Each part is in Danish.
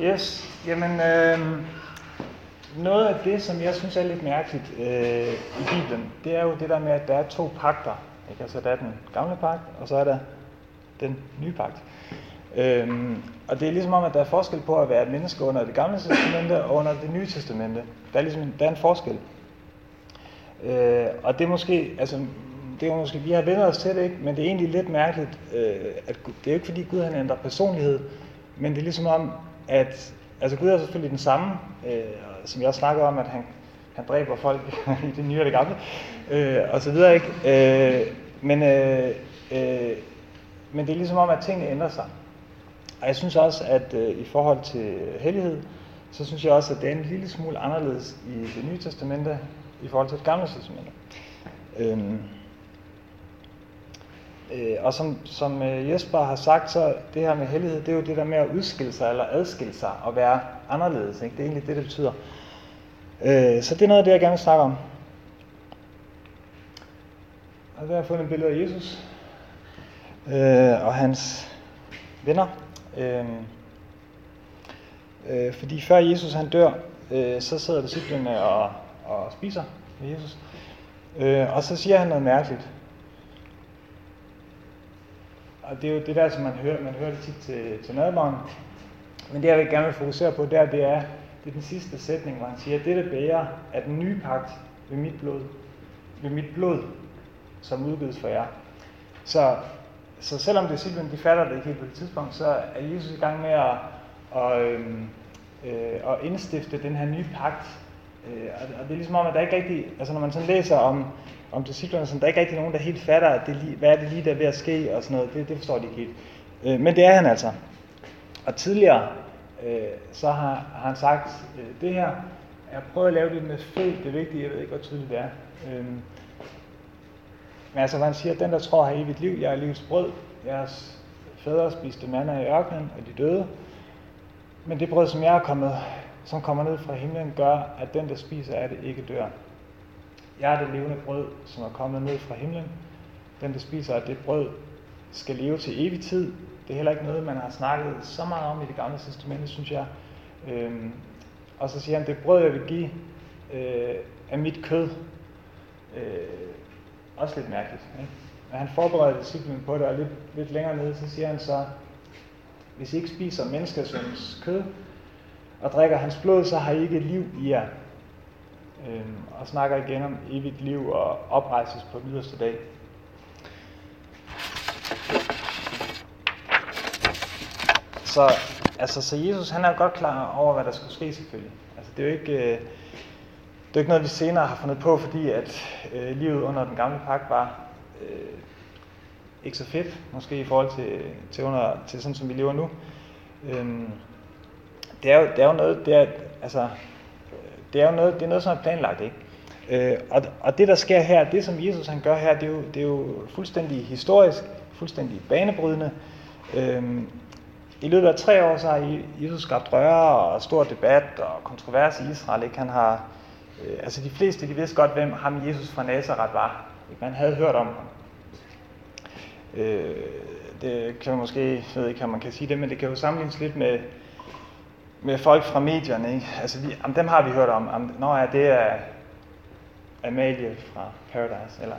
Yes, jamen øh, noget af det, som jeg synes er lidt mærkeligt øh, i Bibelen, det er jo det der med, at der er to pakter. Ikke? Altså der er den gamle pagt, og så er der den nye pagt. Øhm, og det er ligesom om, at der er forskel på at være et menneske under det gamle testamente og under det nye testamente. Der er ligesom der er en forskel. Øh, og det er måske, altså, det er måske, vi har vendt os til det, ikke? men det er egentlig lidt mærkeligt, øh, at det er jo ikke fordi Gud han ændrer personlighed, men det er ligesom om, at altså Gud er selvfølgelig den samme, øh, som jeg også snakker om, at han, han dræber folk i det nye og det gamle, øh, og så videre, ikke? Øh, men, øh, øh, men det er ligesom om, at tingene ændrer sig. Og jeg synes også, at øh, i forhold til hellighed, så synes jeg også, at det er en lille smule anderledes i det nye testamente i forhold til det gamle testamente. Øhm, øh, og som, som øh, Jesper har sagt, så det her med hellighed, det er jo det der med at udskille sig eller adskille sig og være anderledes. Ikke? Det er egentlig det, det betyder. Øh, så det er noget af det, jeg gerne vil snakke om. Og der har jeg fundet et billede af Jesus øh, og hans venner. Øh, øh, fordi før Jesus han dør, øh, så sidder disciplene og, og spiser med Jesus. Øh, og så siger han noget mærkeligt. Og det er jo det der, som man hører, man hører det tit til, til nadvaren. Men det, jeg vil gerne vil fokusere på der, det er, det er den sidste sætning, hvor han siger, dette bærer er den nye pagt ved mit blod, ved mit blod, som udgives for jer. Så, så selvom disciplen de fatter det ikke helt på det tidspunkt, så er Jesus i gang med at, at, øhm, øh, at indstifte den her nye pagt. Øh, og det er ligesom om, at der ikke rigtig, altså når man sådan læser om, om disciplerne, så der er ikke rigtig nogen, der helt fatter, at det lige, hvad er det lige, der er ved at ske, og sådan noget. Det, det forstår de ikke helt. Øh, men det er han altså. Og tidligere, øh, så har, har han sagt øh, det her, jeg prøver at lave det med fed, det er jeg ved ikke, hvor tydeligt det er. Øh, men altså, han siger, den der tror har evigt liv, jeg er livets brød, jeres fædre spiste mander i ørkenen, og de døde. Men det brød, som jeg er kommet, som kommer ned fra himlen, gør, at den, der spiser af det, ikke dør. Jeg er det levende brød, som er kommet ned fra himlen. Den, der spiser af det brød, skal leve til evig tid. Det er heller ikke noget, man har snakket så meget om i det gamle testamente, synes jeg. Øhm, og så siger han, det brød, jeg vil give, øh, er mit kød. Øh, også lidt mærkeligt. Ikke? Men han forbereder disciplen på det, og lidt, lidt længere nede, så siger han så, hvis I ikke spiser menneskesøndens kød og drikker hans blod, så har I ikke liv i jer. Øhm, og snakker igen om evigt liv og oprejses på yderste dag. Så, altså, så Jesus han er godt klar over, hvad der skulle ske selvfølgelig. Altså, det er jo ikke, øh, det er ikke noget, vi senere har fundet på, fordi at øh, livet under den gamle pagt var øh, ikke så fedt, måske i forhold til, til, under, til sådan, som vi lever nu. Øhm, det, er jo, det er jo noget, det er, altså, det er jo noget, det er noget, som er planlagt, ikke? Øh, og, og det, der sker her, det som Jesus han gør her, det er jo, det er jo fuldstændig historisk, fuldstændig banebrydende. Øhm, I løbet af tre år, så har Jesus skabt røre og stor debat og kontrovers i Israel. Ikke? Han har, øh, altså de fleste, de vidste godt, hvem ham Jesus fra Nazareth var. Ikke? Man havde hørt om ham. Øh, det kan man måske, jeg ved ikke, om man kan sige det, men det kan jo sammenlignes lidt med, med folk fra medierne. Ikke? Altså, vi, om dem har vi hørt om. om nå ja, det er Amalie fra Paradise, eller,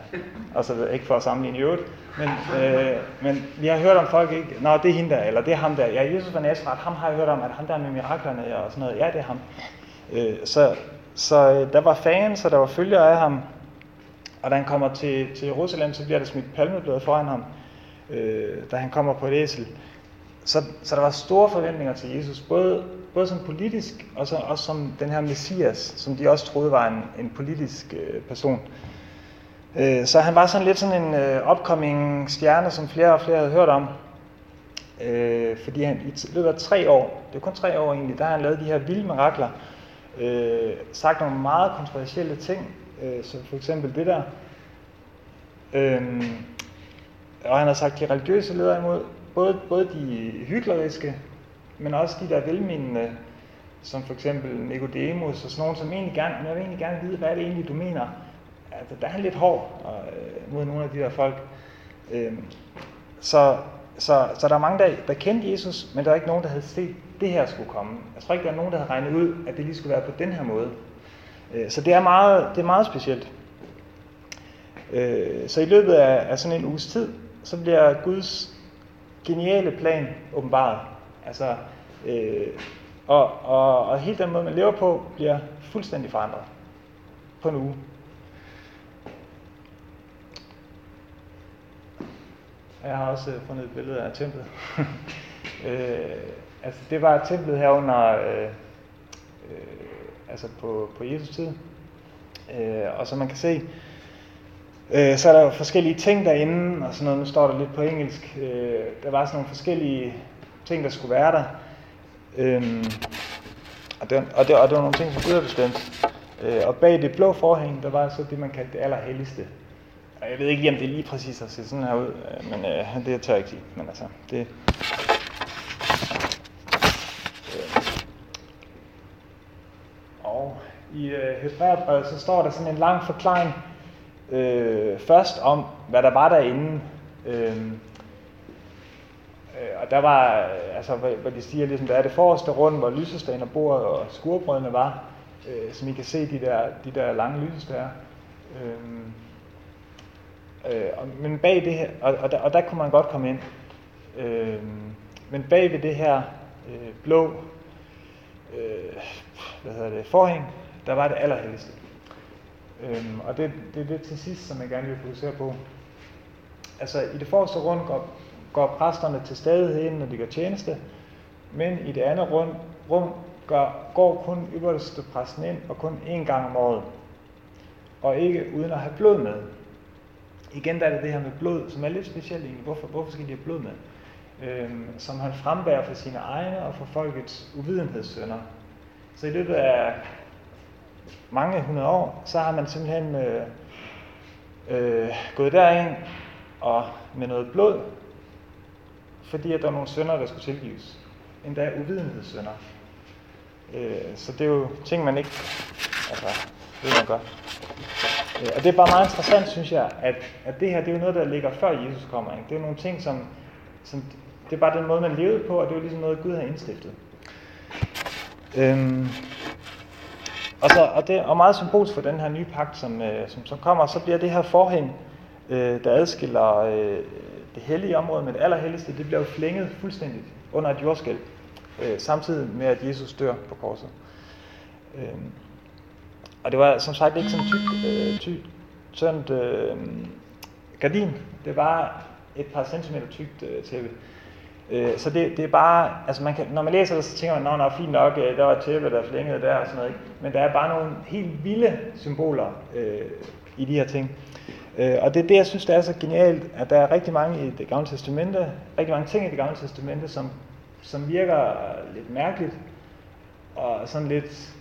og så ikke for at sammenligne i øvrigt, men, øh, men vi har hørt om folk, ikke? Nå, det er hende der, eller det er ham der. Ja, Jesus fra Nazareth, ham har jeg hørt om, at han der med miraklerne og sådan noget, ja, det er ham. Øh, så så øh, der var fans, og der var følgere af ham, og da han kommer til, til Jerusalem, så bliver der smidt palmeblad foran ham, øh, da han kommer på et æsel. Så, så der var store forventninger til Jesus, både, både som politisk, og så, også som den her messias, som de også troede var en, en politisk øh, person. Øh, så han var sådan lidt sådan en øh, upcoming stjerne, som flere og flere havde hørt om. Øh, fordi han i løbet af tre år, det er kun tre år egentlig, der har han lavet de her vilde mirakler, øh, sagt nogle meget kontroversielle ting, øh, som for eksempel det der. Øh, og han har sagt de religiøse ledere imod, både, både de hykleriske, men også de der velmenende, som for eksempel Nicodemus og sådan nogen, som egentlig gerne, jeg vil egentlig gerne vide, hvad er det egentlig, du mener. Altså, der er han lidt hård øh, mod nogle af de der folk. Øh, så, så, så der er mange, der, der kendte Jesus, men der er ikke nogen, der havde set, det her skulle komme. Jeg tror ikke, der er nogen, der havde regnet ud, at det lige skulle være på den her måde. Øh, så det er meget, det er meget specielt. Øh, så i løbet af, af sådan en uges tid, så bliver Guds geniale plan åbenbaret. Altså, øh, og, og, og hele den måde, man lever på, bliver fuldstændig forandret på en uge. Jeg har også øh, fundet et billede af templet. øh, altså, det var templet her under, øh, øh, altså på, på Jesus tid. Øh, og som man kan se, øh, så er der jo forskellige ting derinde, og sådan noget, nu står der lidt på engelsk. Øh, der var sådan nogle forskellige ting, der skulle være der. Øhm, og, det, og, det, og det var nogle ting, som Gud har bestemt. Øh, og bag det blå forhæng, der var så det, man kaldte det allerhelligste. Og jeg ved ikke lige, om det lige præcis har set sådan her ud, øh, men øh, det tør jeg ikke sige. Men altså, det, øh. Og i øh, Hebræerbrevet, så står der sådan en lang forklaring øh, først om, hvad der var derinde. Øh, Øh, og der var, øh, altså, hvad de siger, ligesom, der er det forreste rum, hvor lysestagen og bordet og skurbrødene var, øh, som I kan se, de der, de der lange lysestager. Øh, øh, men bag det her, og, og, der, og der kunne man godt komme ind. Øh, men bag ved det her øh, blå øh, hvad hedder det, forhæng, der var det allerhelligste. Øhm, og det, det er det til sidst, som jeg gerne vil fokusere på. Altså i det forreste rund går, går præsterne til stadighed ind, når de gør tjeneste, men i det andet rum, rum gør, går kun ypperste præsten ind, og kun én gang om året. Og ikke uden at have blod med. Igen der er det det her med blod, som er lidt specielt egentlig. Hvorfor, hvorfor skal de have blod med? Øhm, som han frembærer for sine egne og for folkets uvidenhedssønder. Så i løbet af mange hundrede år, så har man simpelthen øh, øh, gået derind og med noget blod, fordi at der er nogle sønder, der skulle tilgives. Endda uvidenhedssønder. Øh, så det er jo ting, man ikke altså, ved, man gør. Øh, og det er bare meget interessant, synes jeg, at, at det her, det er jo noget, der ligger før Jesus kommer. Ikke? Det er nogle ting, som, som det er bare den måde, man levede på, og det er jo ligesom noget, Gud har indstiftet. Øhm, og, så, og, det, og meget symbolsk for den her nye pagt, som, øh, som, som kommer, så bliver det her forhæng, øh, der adskiller øh, det hellige område med det allerhelligste, det bliver jo flænget fuldstændigt under et jordskælv, øh, samtidig med at Jesus dør på korset. Øh, og det var som sagt ikke sådan tykt, øh, tykt tyndt øh, gardin. Det var et par centimeter tykt øh, tæppe. Øh, så det, det er bare, altså man kan, når man læser det, så tænker man, at fint nok, øh, der var et tæppe, der flængede der og sådan noget. Ikke? Men der er bare nogle helt vilde symboler øh, i de her ting. Øh, og det er det, jeg synes, der er så genialt, at der er rigtig mange i det gamle testamente, rigtig mange ting i det gamle testamente, som, som virker lidt mærkeligt, og sådan lidt,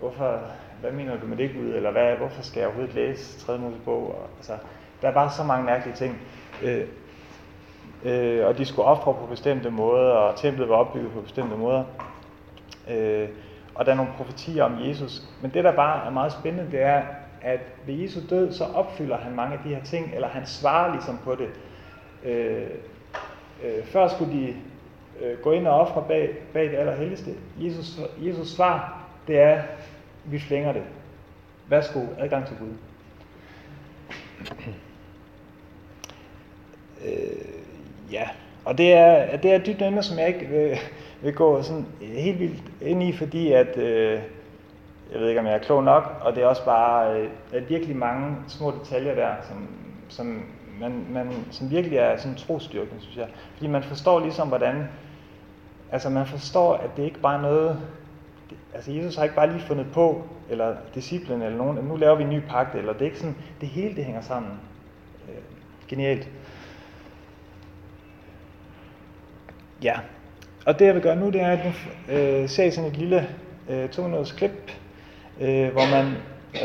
hvorfor, hvad mener du med det Gud, eller hvad, hvorfor skal jeg overhovedet læse 3. Mosebog? Og, altså, der er bare så mange mærkelige ting. Øh, øh, og de skulle ofre på bestemte måder, og templet var opbygget på bestemte måder. Øh, og der er nogle profetier om Jesus. Men det, der bare er meget spændende, det er, at ved Jesu død, så opfylder han mange af de her ting, eller han svarer ligesom på det. Øh, øh, før skulle de øh, gå ind og ofre bag, bag det allerhelligste. Jesus, Jesus svar, det er, vi flænger det. Værsgo, adgang til Gud. Øh, ja, og det er, det er et dybt emne, som jeg ikke vil, vil gå sådan helt vildt ind i, fordi at, øh, jeg ved ikke, om jeg er klog nok, og det er også bare øh, er virkelig mange små detaljer der, som, som, man, man, som virkelig er sådan trostyrken, synes jeg. Fordi man forstår ligesom, hvordan, altså man forstår, at det ikke bare er noget, altså Jesus har ikke bare lige fundet på, eller disciplen eller nogen, nu laver vi en ny pagt, eller det er ikke sådan, det hele det hænger sammen. Øh, genialt. Ja, og det jeg vil gøre nu, det er, at nu øh, ser I sådan et lille øh, to minutters klip, øh, hvor, man,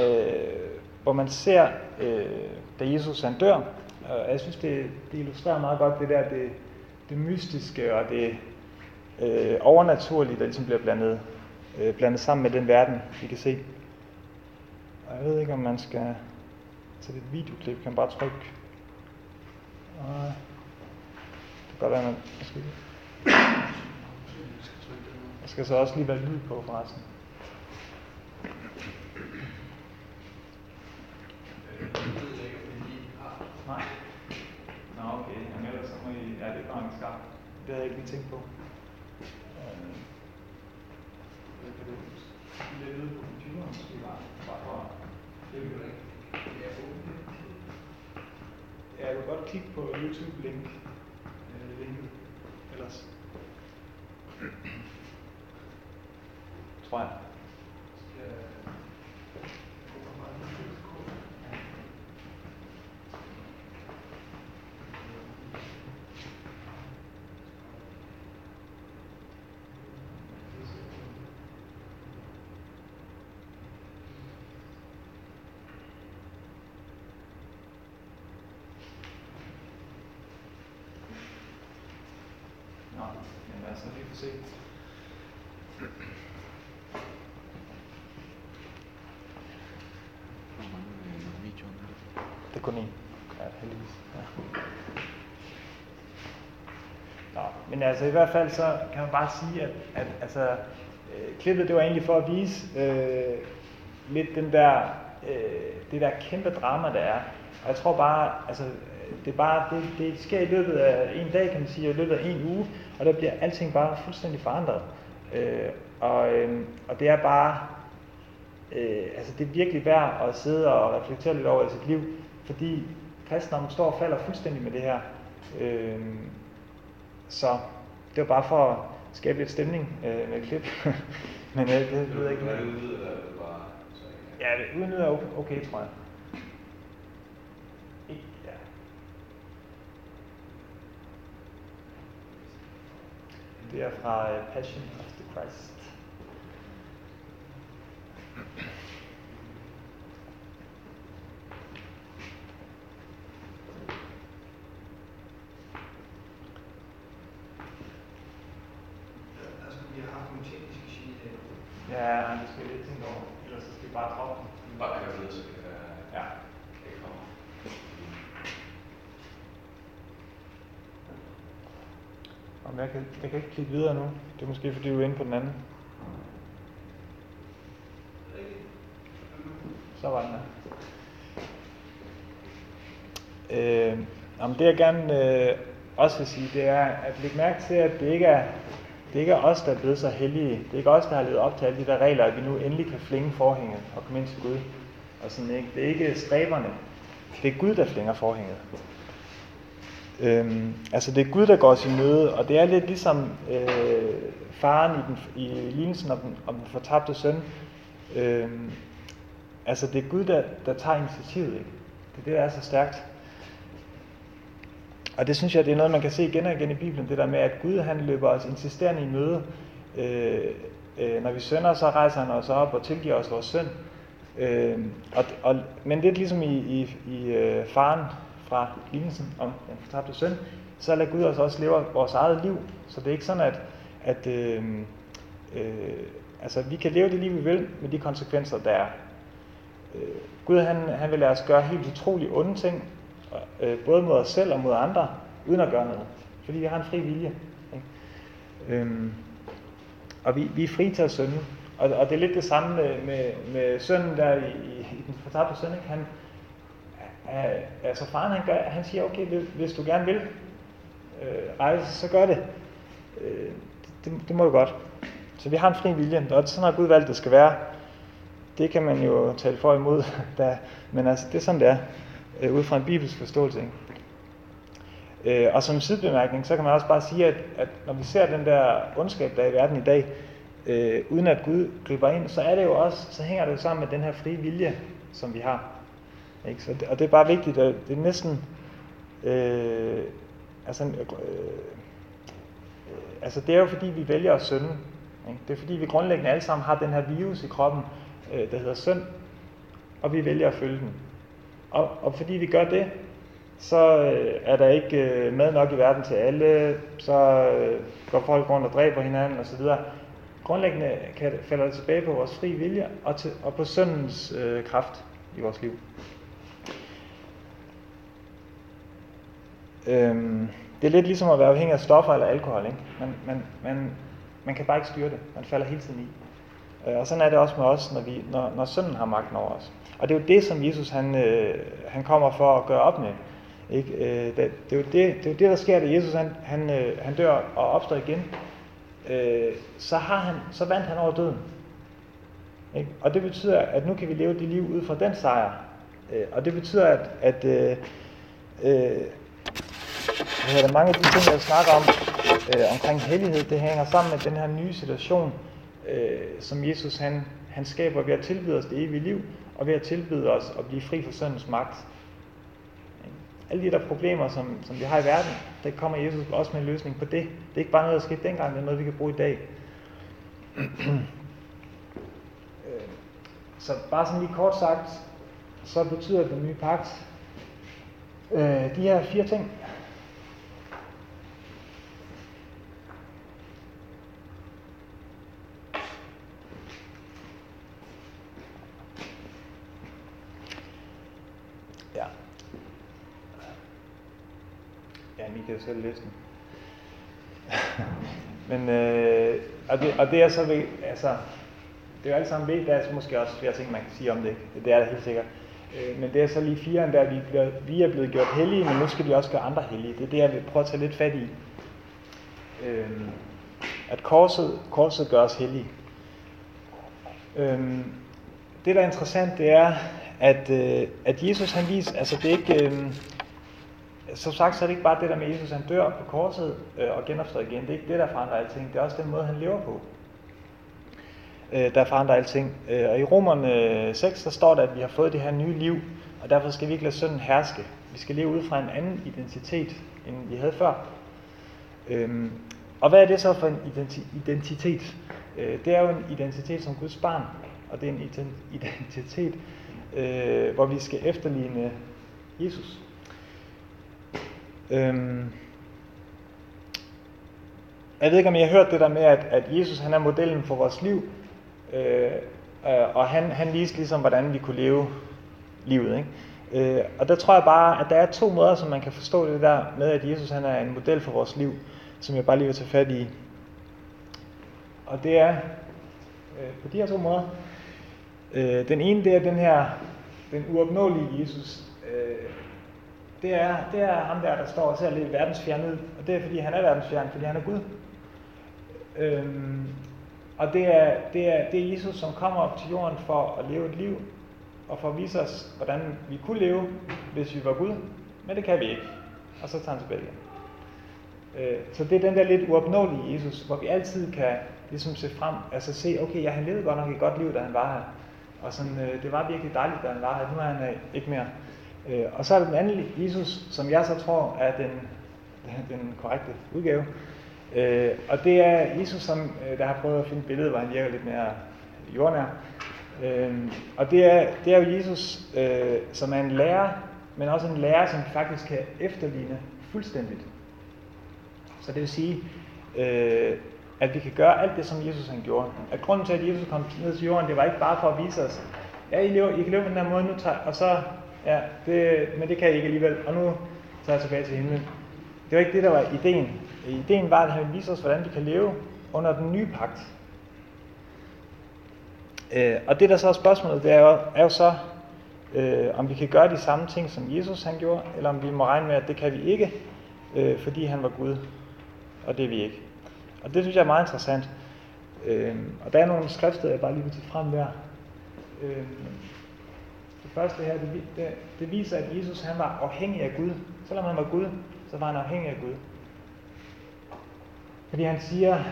øh, hvor man ser, øh, da Jesus han dør, og jeg synes, det, det illustrerer meget godt det der, det, det mystiske og det øh, overnaturlige, der ligesom bliver blandet, øh, blandet sammen med den verden, vi kan se. Og jeg ved ikke, om man skal tage et videoklip, kan man bare trykke? Og Det kan godt være, man måske... Jeg skal så også lige være lyd på forresten. Nej. Nå, okay. Jamen ellers så må I... Ja, det er bare en skarp. Det havde jeg ikke lige tænkt på. Kan du. Ja, jeg vil godt klikke på YouTube-link. Øh, linket. Ellers. Tror jeg. Nå, men lad os så lige få se. Det er kun én. Ja, heldigvis. Ja. Nå, men altså i hvert fald så kan man bare sige, at, at altså, øh, klippet det var egentlig for at vise øh, lidt den der, øh, det der kæmpe drama, der er. Og jeg tror bare, altså, det, er bare, det, det sker i løbet af en dag, kan man sige, og i løbet af en uge, og der bliver alting bare fuldstændig forandret. Øh, og, øh, og det er bare, øh, altså det er virkelig værd at sidde og reflektere lidt over i sit liv, fordi kristendommen står og falder fuldstændig med det her. Øh, så det var bare for at skabe lidt stemning øh, med klip. Men øh, det ved jeg ikke. Var det ude, eller bare... Ja, det uden er okay, okay, tror jeg. Ja. Det er fra uh, Passion of the Christ. Der skulle vi have haft nogle tekniske geni i dag. Ja, det skal vi lige tænke over. Ellers så skal vi bare droppe den. Bare køre videre, så kan jeg Ja. kan komme. Om jeg, kan, jeg kan ikke klikke videre nu. Det er måske fordi, du er inde på den anden. Så var den her. Øh, om det jeg gerne øh, også vil sige, det er at lægge mærke til, at det ikke er, det ikke er os, der er blevet så heldige. Det er ikke os, der har levet op til alle de der regler, at vi nu endelig kan flænge forhænget og komme ind til Gud. Og sådan, ikke? Det er ikke stræberne. Det er Gud, der flænger forhænget. Øhm, altså det er Gud, der går os i møde, og det er lidt ligesom øh, faren i, den, i lignelsen om den, om den fortabte søn. Øhm, altså det er Gud, der, der tager initiativet. Ikke? Det er det, der er så stærkt. Og det synes jeg, det er noget, man kan se igen og igen i Bibelen, det der med, at Gud han løber os insisterende i møde. Øh, øh, når vi synder, så rejser han os op og tilgiver os vores synd. Øh, og, og, men lidt ligesom i, i, i øh, faren fra lignelsen om den fortabte søn, så lader Gud os også leve vores eget liv. Så det er ikke sådan, at, at øh, øh, altså, vi kan leve det liv, vi vil, med de konsekvenser, der er. Øh, Gud han, han vil lade os gøre helt utrolig onde ting, øh, både mod os selv og mod andre, uden at gøre noget. Fordi vi har en fri vilje. Ikke? Øhm, og vi, vi er fri til at synde. Og, og det er lidt det samme med, med, med sønnen der i, i, i den fortabte søn. Ikke? Han, altså faren han, gør, han siger, okay, hvis du gerne vil øh, rejse, så gør det. Øh, det. Det må du godt. Så vi har en fri vilje, og sådan har Gud valgt, det skal være. Det kan man jo tale for imod, da, men altså, det er sådan, det er, øh, ud fra en bibelsk forståelse. Ikke? Øh, og som sidebemærkning, så kan man også bare sige, at, at når vi ser den der ondskab, der er i verden i dag, øh, uden at Gud griber ind, så er det jo også, så hænger det jo sammen med den her frie vilje, som vi har. Ikke? Så det, og det er bare vigtigt, at det er næsten, øh, altså, øh, øh, altså det er jo fordi, vi vælger at synde. Ikke? Det er fordi, vi grundlæggende alle sammen har den her virus i kroppen, øh, der hedder synd, og vi vælger at følge den. Og, og fordi vi gør det, så øh, er der ikke øh, mad nok i verden til alle, så øh, går folk rundt og dræber hinanden osv. Grundlæggende kan, falder det tilbage på vores fri vilje og, til, og på syndens øh, kraft i vores liv. Øhm, det er lidt ligesom at være afhængig af stoffer eller alkohol. Ikke? Man, man, man, man kan bare ikke styre det. Man falder hele tiden i. Øh, og sådan er det også med os, når, vi, når, når synden har magten over os. Og det er jo det, som Jesus han, øh, han kommer for at gøre op med. Ikke? Øh, det, det, er jo det, det er jo det, der sker, da Jesus han, han, øh, han dør og opstår igen. Øh, så, har han, så vandt han over døden. Ikke? Og det betyder, at nu kan vi leve det liv ud fra den sejr. Øh, og det betyder, at, at øh, øh, hvad der, mange af de ting, jeg snakker om øh, omkring hellighed, det hænger sammen med den her nye situation, øh, som Jesus han, han skaber ved at tilbyde os det evige liv, og ved at tilbyde os at blive fri fra syndens magt. Alle de der problemer, som, som vi har i verden, der kommer Jesus også med en løsning på det. Det er ikke bare noget, der skete dengang, det er noget, vi kan bruge i dag. Så bare sådan lige kort sagt, så betyder den nye pagt øh, de her fire ting. Ja. Ja, I kan jo selv læse den. Men, øh, og, det, og det er så, ved, altså, det er jo alt sammen ved, der er måske også flere ting, man kan sige om det. Det er der helt sikkert. Øh, men det er så lige fire, der vi, bliver, vi er blevet gjort hellige, men nu skal vi også gøre andre hellige. Det er det, jeg vil prøve at tage lidt fat i. Øh, at korset, korset gør os hellige. Øh, det, der er interessant, det er, at, øh, at Jesus han viser, altså det er ikke, øh, som sagt, så er det ikke bare det der med, Jesus han dør på korset øh, og genopstår igen. Det er ikke det, der forandrer alting. Det er også den måde, han lever på øh, der forandrer alting. Øh, og i Romerne øh, 6, der står der, at vi har fået det her nye liv, og derfor skal vi ikke lade synden herske. Vi skal leve ud fra en anden identitet, end vi havde før. Øhm, og hvad er det så for en identitet? Øh, det er jo en identitet som Guds barn, og det er en identitet, øh, hvor vi skal efterligne Jesus. Øhm, jeg ved ikke, om I har hørt det der med, at, at Jesus han er modellen for vores liv, øh, øh, og han, han viste ligesom, hvordan vi kunne leve livet. Ikke? Øh, og der tror jeg bare, at der er to måder, som man kan forstå det der med, at Jesus han er en model for vores liv, som jeg bare lige vil tage fat i. Og det er øh, på de her to måder. Øh, den ene, det er den her, den uopnåelige Jesus. Øh, det er, det er ham der, der står og ser lidt verdensfjern ud. Og det er, fordi han er verdensfjern, fordi han er Gud. Øhm, og det er, det, er, det er Jesus, som kommer op til jorden for at leve et liv, og for at vise os, hvordan vi kunne leve, hvis vi var Gud. Men det kan vi ikke. Og så tager han tilbage igen. Øh, så det er den der lidt uopnåelige Jesus, hvor vi altid kan ligesom se frem, altså se, okay, ja, han levede godt nok et godt liv, da han var her. Og sådan, øh, det var virkelig dejligt, da han var her. Nu er han øh, ikke mere. Øh, Og så er der den anden Jesus, som jeg så tror er den, den korrekte udgave. Øh, og det er Jesus, som, øh, der har prøvet at finde et billede, hvor han virker lidt mere jordnær. Øh, og det er, det er jo Jesus, øh, som er en lærer, men også en lærer, som faktisk kan efterligne fuldstændigt. Så det vil sige, øh, at vi kan gøre alt det, som Jesus han gjorde. At grunden til, at Jesus kom ned til jorden, det var ikke bare for at vise os, ja, I, lever, I kan leve på den her måde nu, tager, og så, ja, det, men det kan I ikke alligevel, og nu tager jeg tilbage til himlen. Det var ikke det, der var ideen. Ideen var, at han ville vise os, hvordan vi kan leve under den nye pagt. Øh, og det, der så er spørgsmålet, det er jo, er jo så, øh, om vi kan gøre de samme ting, som Jesus han gjorde, eller om vi må regne med, at det kan vi ikke, øh, fordi han var Gud, og det er vi ikke. Og det synes jeg er meget interessant. Øh, og der er nogle skriftsteder, jeg bare lige vil tage frem der. Øh, det første her, det, det, det viser, at Jesus han var afhængig af Gud. Selvom han var Gud, så var han afhængig af Gud. Fordi han siger,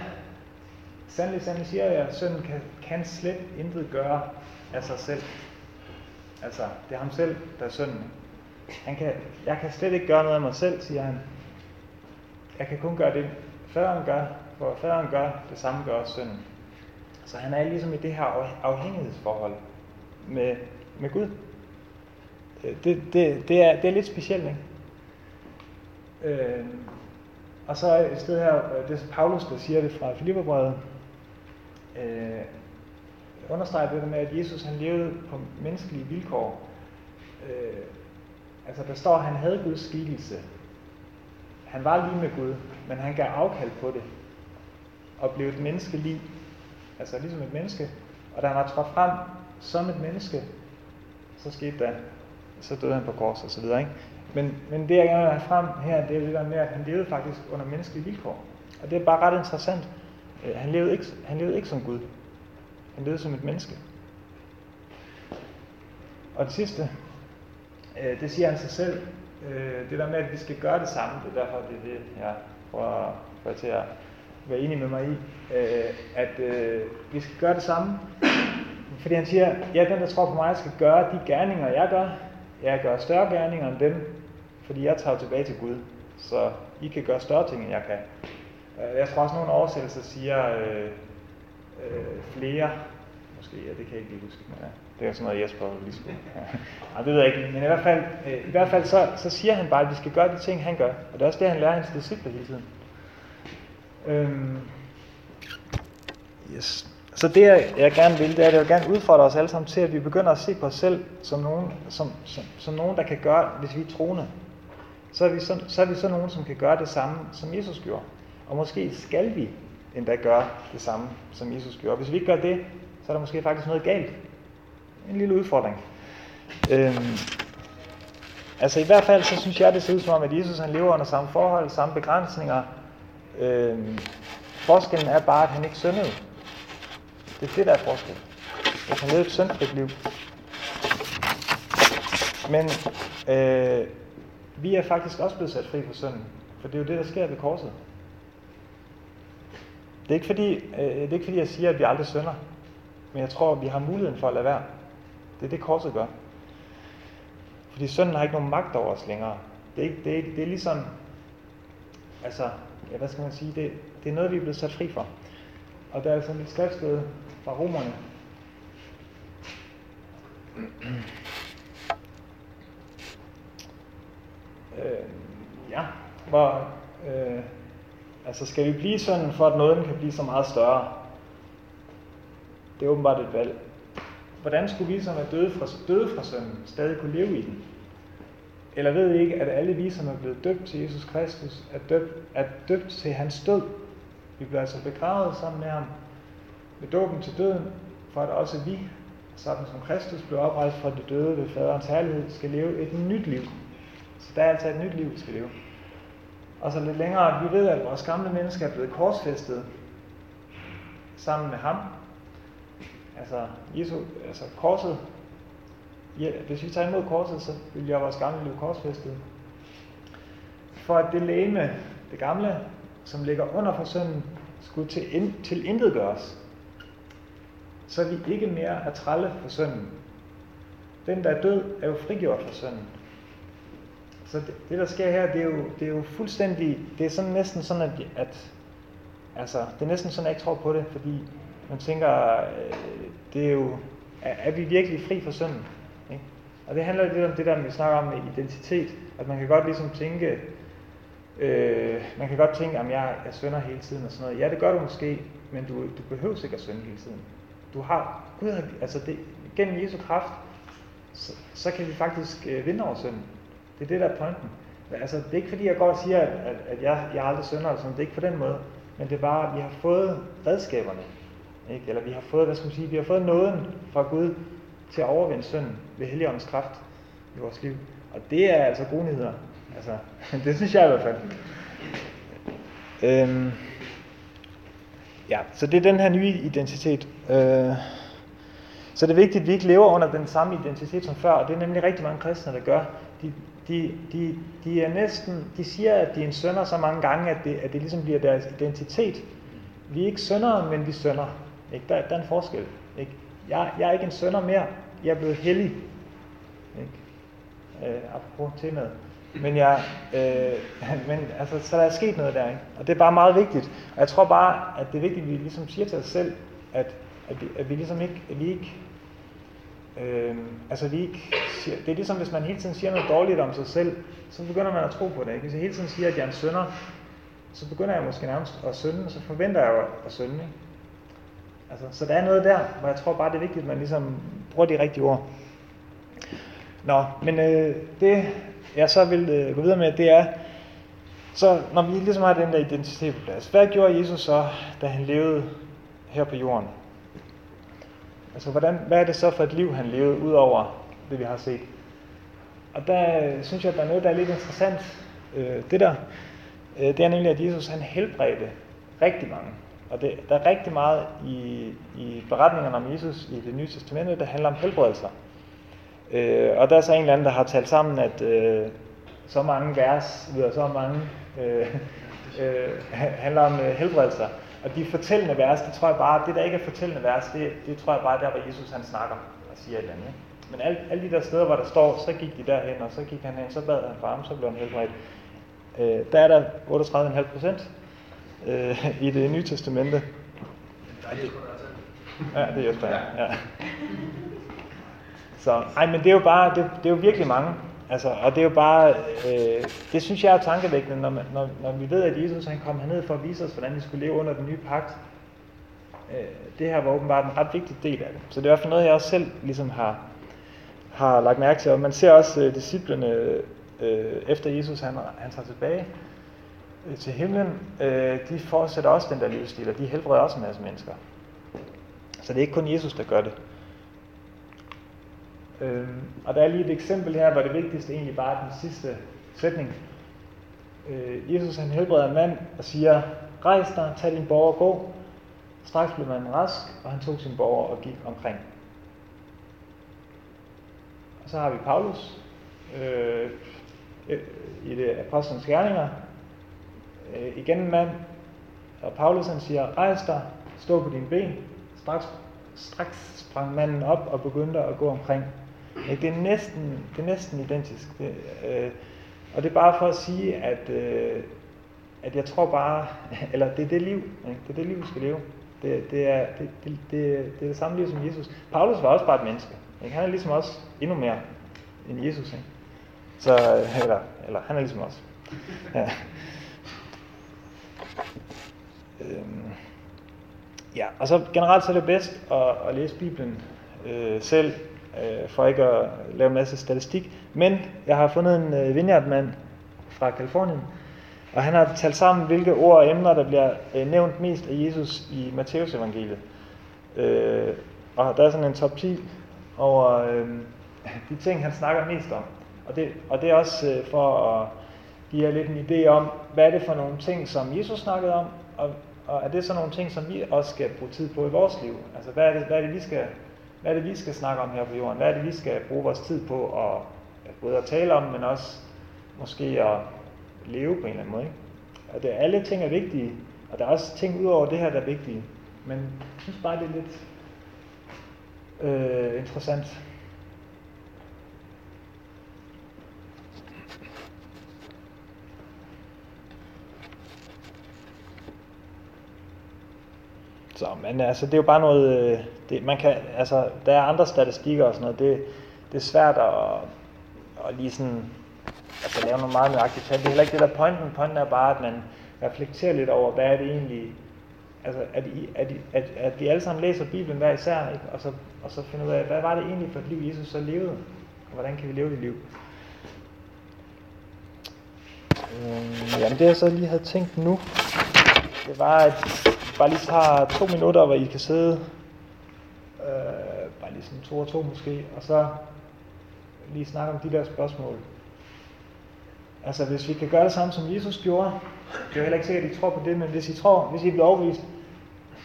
sandelig, sandelig siger jeg, at sønnen kan, kan slet intet gøre af sig selv. Altså, det er ham selv, der er sønnen. Han kan, jeg kan slet ikke gøre noget af mig selv, siger han. Jeg kan kun gøre det, faderen gør, for faderen gør, det samme gør også sønnen. Så han er ligesom i det her afhængighedsforhold med, med Gud. Det, det, det, er, det er lidt specielt, ikke? Øh, og så et sted her, øh, det er Paulus, der siger det fra Filipperbrevet, øh, understreger det der med, at Jesus han levede på menneskelige vilkår. Øh, altså der står, at han havde Guds skikkelse. han var lige med Gud, men han gav afkald på det, og blev et menneske lige. altså ligesom et menneske, og da han var trådt frem som et menneske, så skete der, så døde han på kors og så videre, ikke? Men, men det jeg gerne vil have frem her, det er det der med, at han levede faktisk under menneskelige vilkår. Og det er bare ret interessant. Øh, han levede ikke, han levede ikke som Gud. Han levede som et menneske. Og det sidste, øh, det siger han sig selv. Øh, det der med, at vi skal gøre det samme, det er derfor, det er det, jeg prøver prøver til at være enig med mig i. At vi skal gøre det samme. Fordi han siger, ja, den der tror på mig, skal gøre de gerninger, jeg gør. Jeg gør større gerninger end dem, fordi jeg tager tilbage til Gud. Så I kan gøre større ting, end jeg kan. Øh, jeg tror også, nogle oversættelser siger øh, øh, flere. Måske, ja, det kan jeg ikke lige huske. Men, ja, det er sådan noget, Jesper lige skulle. Ja. Nej, det ved jeg ikke. Men i hvert fald, øh, i hvert fald så, så siger han bare, at vi skal gøre de ting, han gør. Og det er også det, han lærer hans disciple hele tiden. Øhm, yes. Så det, jeg- gerne vil, det er, at jeg vil gerne udfordre os alle sammen til, at vi begynder at se på os selv som nogen, som, som, som nogen der kan gøre, hvis vi er troende. Så er, vi så, så er vi så nogen, som kan gøre det samme, som Jesus gjorde. Og måske skal vi endda gøre det samme, som Jesus gjorde. Hvis vi ikke gør det, så er der måske faktisk noget galt. En lille udfordring. Øhm, altså i hvert fald, så synes jeg, det ser ud som om, at Jesus han lever under samme forhold, samme begrænsninger. Øhm, forskellen er bare, at han ikke syndede. Det er det, der er forskel. Jeg kan leve et syndfrit liv. Men øh, vi er faktisk også blevet sat fri fra synden. For det er jo det, der sker ved korset. Det er ikke fordi, øh, det er ikke fordi jeg siger, at vi aldrig synder. Men jeg tror, at vi har muligheden for at lade være. Det er det, korset gør. Fordi synden har ikke nogen magt over os længere. Det er, ikke, det er, ikke, det er ligesom, altså, ja, hvad skal man sige, det, det er noget, vi er blevet sat fri for. Og der er sådan et skriftsted fra romerne. Øh, ja, hvor, øh, altså skal vi blive sådan, for at nåden kan blive så meget større? Det er åbenbart et valg. Hvordan skulle vi, som er døde fra, døde fra sønnen, stadig kunne leve i den? Eller ved I ikke, at alle vi, som er blevet døbt til Jesus Kristus, er døbt, er døbt til hans død? Vi bliver altså begravet sammen med ham ved dåben til døden, for at også vi, sådan som Kristus blev oprejst fra de døde ved faderens herlighed, skal leve et nyt liv. Så der er altså et nyt liv, vi skal leve. Og så lidt længere, vi ved, at vores gamle menneske er blevet korsfæstet sammen med ham. Altså, Jesu, altså korset, ja, hvis vi tager imod korset, så vil jeg vores gamle liv korsfæstet. For at det læme, det gamle, som ligger under for synden, skulle til, ind, til intet gøres, så vi ikke mere er trælle for sønnen. Den, der er død, er jo frigjort for sønnen. Så det, det der sker her, det er, jo, det er jo fuldstændig, det er sådan næsten sådan, at, at altså, det er næsten sådan, at jeg ikke tror på det, fordi man tænker, øh, det er jo, er, er vi virkelig fri for synden? Ikke? Og det handler lidt om det der, vi snakker om med identitet, at man kan godt ligesom tænke, øh, man kan godt tænke, at jeg, jeg synder hele tiden og sådan noget. Ja, det gør du måske, men du, du behøver ikke at sønde hele tiden. Du har, Gud har, altså det, gennem Jesu kraft, så, så kan vi faktisk øh, vinde over synden. Det er det, der er pointen. Altså, det er ikke fordi, jeg går og siger, at, at, at jeg, jeg aldrig synder, eller sådan. det er ikke på den måde. Men det er bare, at vi har fået redskaberne. Ikke? Eller vi har fået, hvad skal man sige, vi har fået nåden fra Gud til at overvinde synden ved Helligåndens kraft i vores liv. Og det er altså gode nyheder. Altså, det synes jeg i hvert fald. Øhm, ja, så det er den her nye identitet. Øh, så det er vigtigt, at vi ikke lever under den samme identitet som før, og det er nemlig rigtig mange kristne, der gør. De, de, de, de er næsten, de siger, at de er en sønder så mange gange, at det, at det ligesom bliver deres identitet. Vi er ikke søndere, men vi sønder. Ikke? Der, der er en forskel. Ikke? Jeg, jeg er ikke en sønder mere, jeg er blevet hellig. Ikke? Øh, apropos temaet. Men, jeg, øh, men altså, så der er sket noget der, ikke? og det er bare meget vigtigt. Og jeg tror bare, at det er vigtigt, at vi ligesom siger til os selv, at, at, vi, at vi ligesom ikke, at vi ikke øh, altså vi ikke siger, det er ligesom, hvis man hele tiden siger noget dårligt om sig selv, så begynder man at tro på det. Ikke? Hvis jeg hele tiden siger, at jeg er en sønder, så begynder jeg måske nærmest at synde, og så forventer jeg jo at synde. Ikke? Altså, så der er noget der, hvor jeg tror bare, det er vigtigt, at man ligesom bruger de rigtige ord. Nå, men øh, det jeg så vil øh, gå videre med, det er, Så når vi ligesom har den der identitet på plads, hvad gjorde Jesus så, da han levede her på jorden? Altså, hvordan, hvad er det så for et liv, han levede, ud over det, vi har set? Og der øh, synes jeg, at der er noget, der er lidt interessant. Øh, det der, øh, det er nemlig, at Jesus han helbredte rigtig mange. Og det, der er rigtig meget i, i beretningerne om Jesus i det nye testamente, der handler om helbredelser. Øh, og der er så en eller anden, der har talt sammen, at øh, så mange vers, ved så mange, øh, øh, handler om øh, helbredelser. Og de fortællende vers, det tror jeg bare, det der ikke er fortællende vers, det, det tror jeg bare er der, hvor Jesus han snakker og siger et eller andet. Men alle, alle de der steder, hvor der står, så gik de derhen, og så gik han hen, så bad han for ham, så blev han helbredt. Øh, der er der 38,5 procent øh, i det nye testamente. Til. Ja, det er Jesper, ja. ja. Så, ej, men det er jo bare, det, det er jo virkelig mange. Altså, og det er jo bare, øh, det synes jeg er tankevækkende, når, man, når, når vi ved, at Jesus han kom herned for at vise os, hvordan vi skulle leve under den nye pagt. Øh, det her var åbenbart en ret vigtig del af det. Så det er i hvert fald noget, jeg også selv ligesom har, har lagt mærke til. Og man ser også øh, disciplene, øh, efter Jesus han, han tager tilbage øh, til himlen, øh, de fortsætter også den der livsstil, og de helbreder også en masse mennesker. Så det er ikke kun Jesus, der gør det. Øhm, og der er lige et eksempel her, hvor det vigtigste egentlig bare er den sidste sætning. Øh, Jesus han helbreder en mand og siger, rejs dig, tag din borger og gå. Straks blev manden rask, og han tog sin borger og gik omkring. Og så har vi Paulus øh, i det apostlenes gerninger. Øh, igen en mand, og Paulus han siger, rejs dig, stå på dine ben. Straks, straks sprang manden op og begyndte at gå omkring. Det er næsten, det er næsten identisk. Det, øh, og det er bare for at sige, at, øh, at jeg tror bare, eller det er det liv, ikke? det er det liv, vi skal leve. Det, det, er, det, det, det, det er det samme liv som Jesus. Paulus var også bare et menneske. Ikke? Han er ligesom også endnu mere end Jesus. Ikke? Så, øh, eller, eller han er ligesom os. Ja. Øhm. Ja, og så generelt så er det bedst at, at læse Bibelen øh, selv, øh, for ikke at lave en masse statistik. Men jeg har fundet en øh, vineyardmand fra Kalifornien, og han har talt sammen, hvilke ord og emner, der bliver øh, nævnt mest af Jesus i Matteus evangeliet. Øh, og der er sådan en top 10 over øh, de ting, han snakker mest om. Og det, og det er også øh, for at give jer lidt en idé om, hvad er det for nogle ting, som Jesus snakkede om, og, og er det så nogle ting, som vi også skal bruge tid på i vores liv? Altså, hvad er det, hvad er det vi skal hvad er det, vi skal snakke om her på jorden? Hvad er det, vi skal bruge vores tid på at, både at tale om, men også måske at leve på en eller anden måde? Ikke? Og det, alle ting er vigtige, og der er også ting ud over det her, der er vigtige. Men jeg synes bare, det er lidt øh, interessant. Så, men altså, det er jo bare noget, øh, det, man kan, altså, der er andre statistikker og sådan noget, det, det er svært at, at lige sådan, altså lave nogle meget nøjagtige tal. Det er heller ikke det der pointen. Pointen er bare, at man reflekterer lidt over, hvad er det egentlig, altså at, I, at, I, at, at vi alle sammen læser Bibelen hver især, ikke? Og, så, og så finder ud af, hvad var det egentlig for et liv, Jesus så levede, og hvordan kan vi leve det liv? Øhm, jamen det jeg så lige havde tænkt nu, det var, at bare lige tager to minutter, hvor I kan sidde, øh, bare lige sådan to og to måske, og så lige snakke om de der spørgsmål. Altså hvis vi kan gøre det samme som Jesus gjorde, det er jo heller ikke sikkert, at I tror på det, men hvis I tror, hvis I bliver overbevist,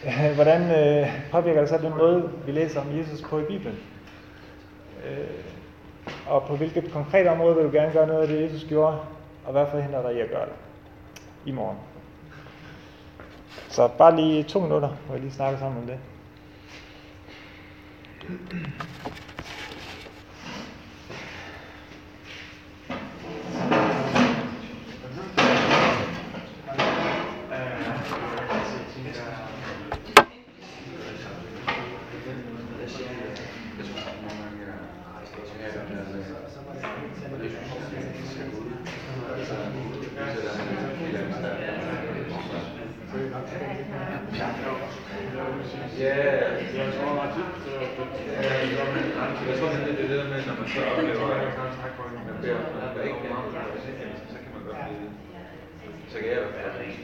øh, hvordan øh, påvirker det så den måde, vi læser om Jesus på i Bibelen? Øh, og på hvilket konkret område vil du gerne gøre noget af det, Jesus gjorde, og hvad forhindrer dig i at gøre det i morgen? Så bare lige to minutter, hvor jeg lige snakker sammen om det. Ja, jeg tror ret tit, jeg tror, det er det der med, når man så oplever, at man beder om noget, der ikke kan, så kan man godt blive Så kan jeg i hvert fald ikke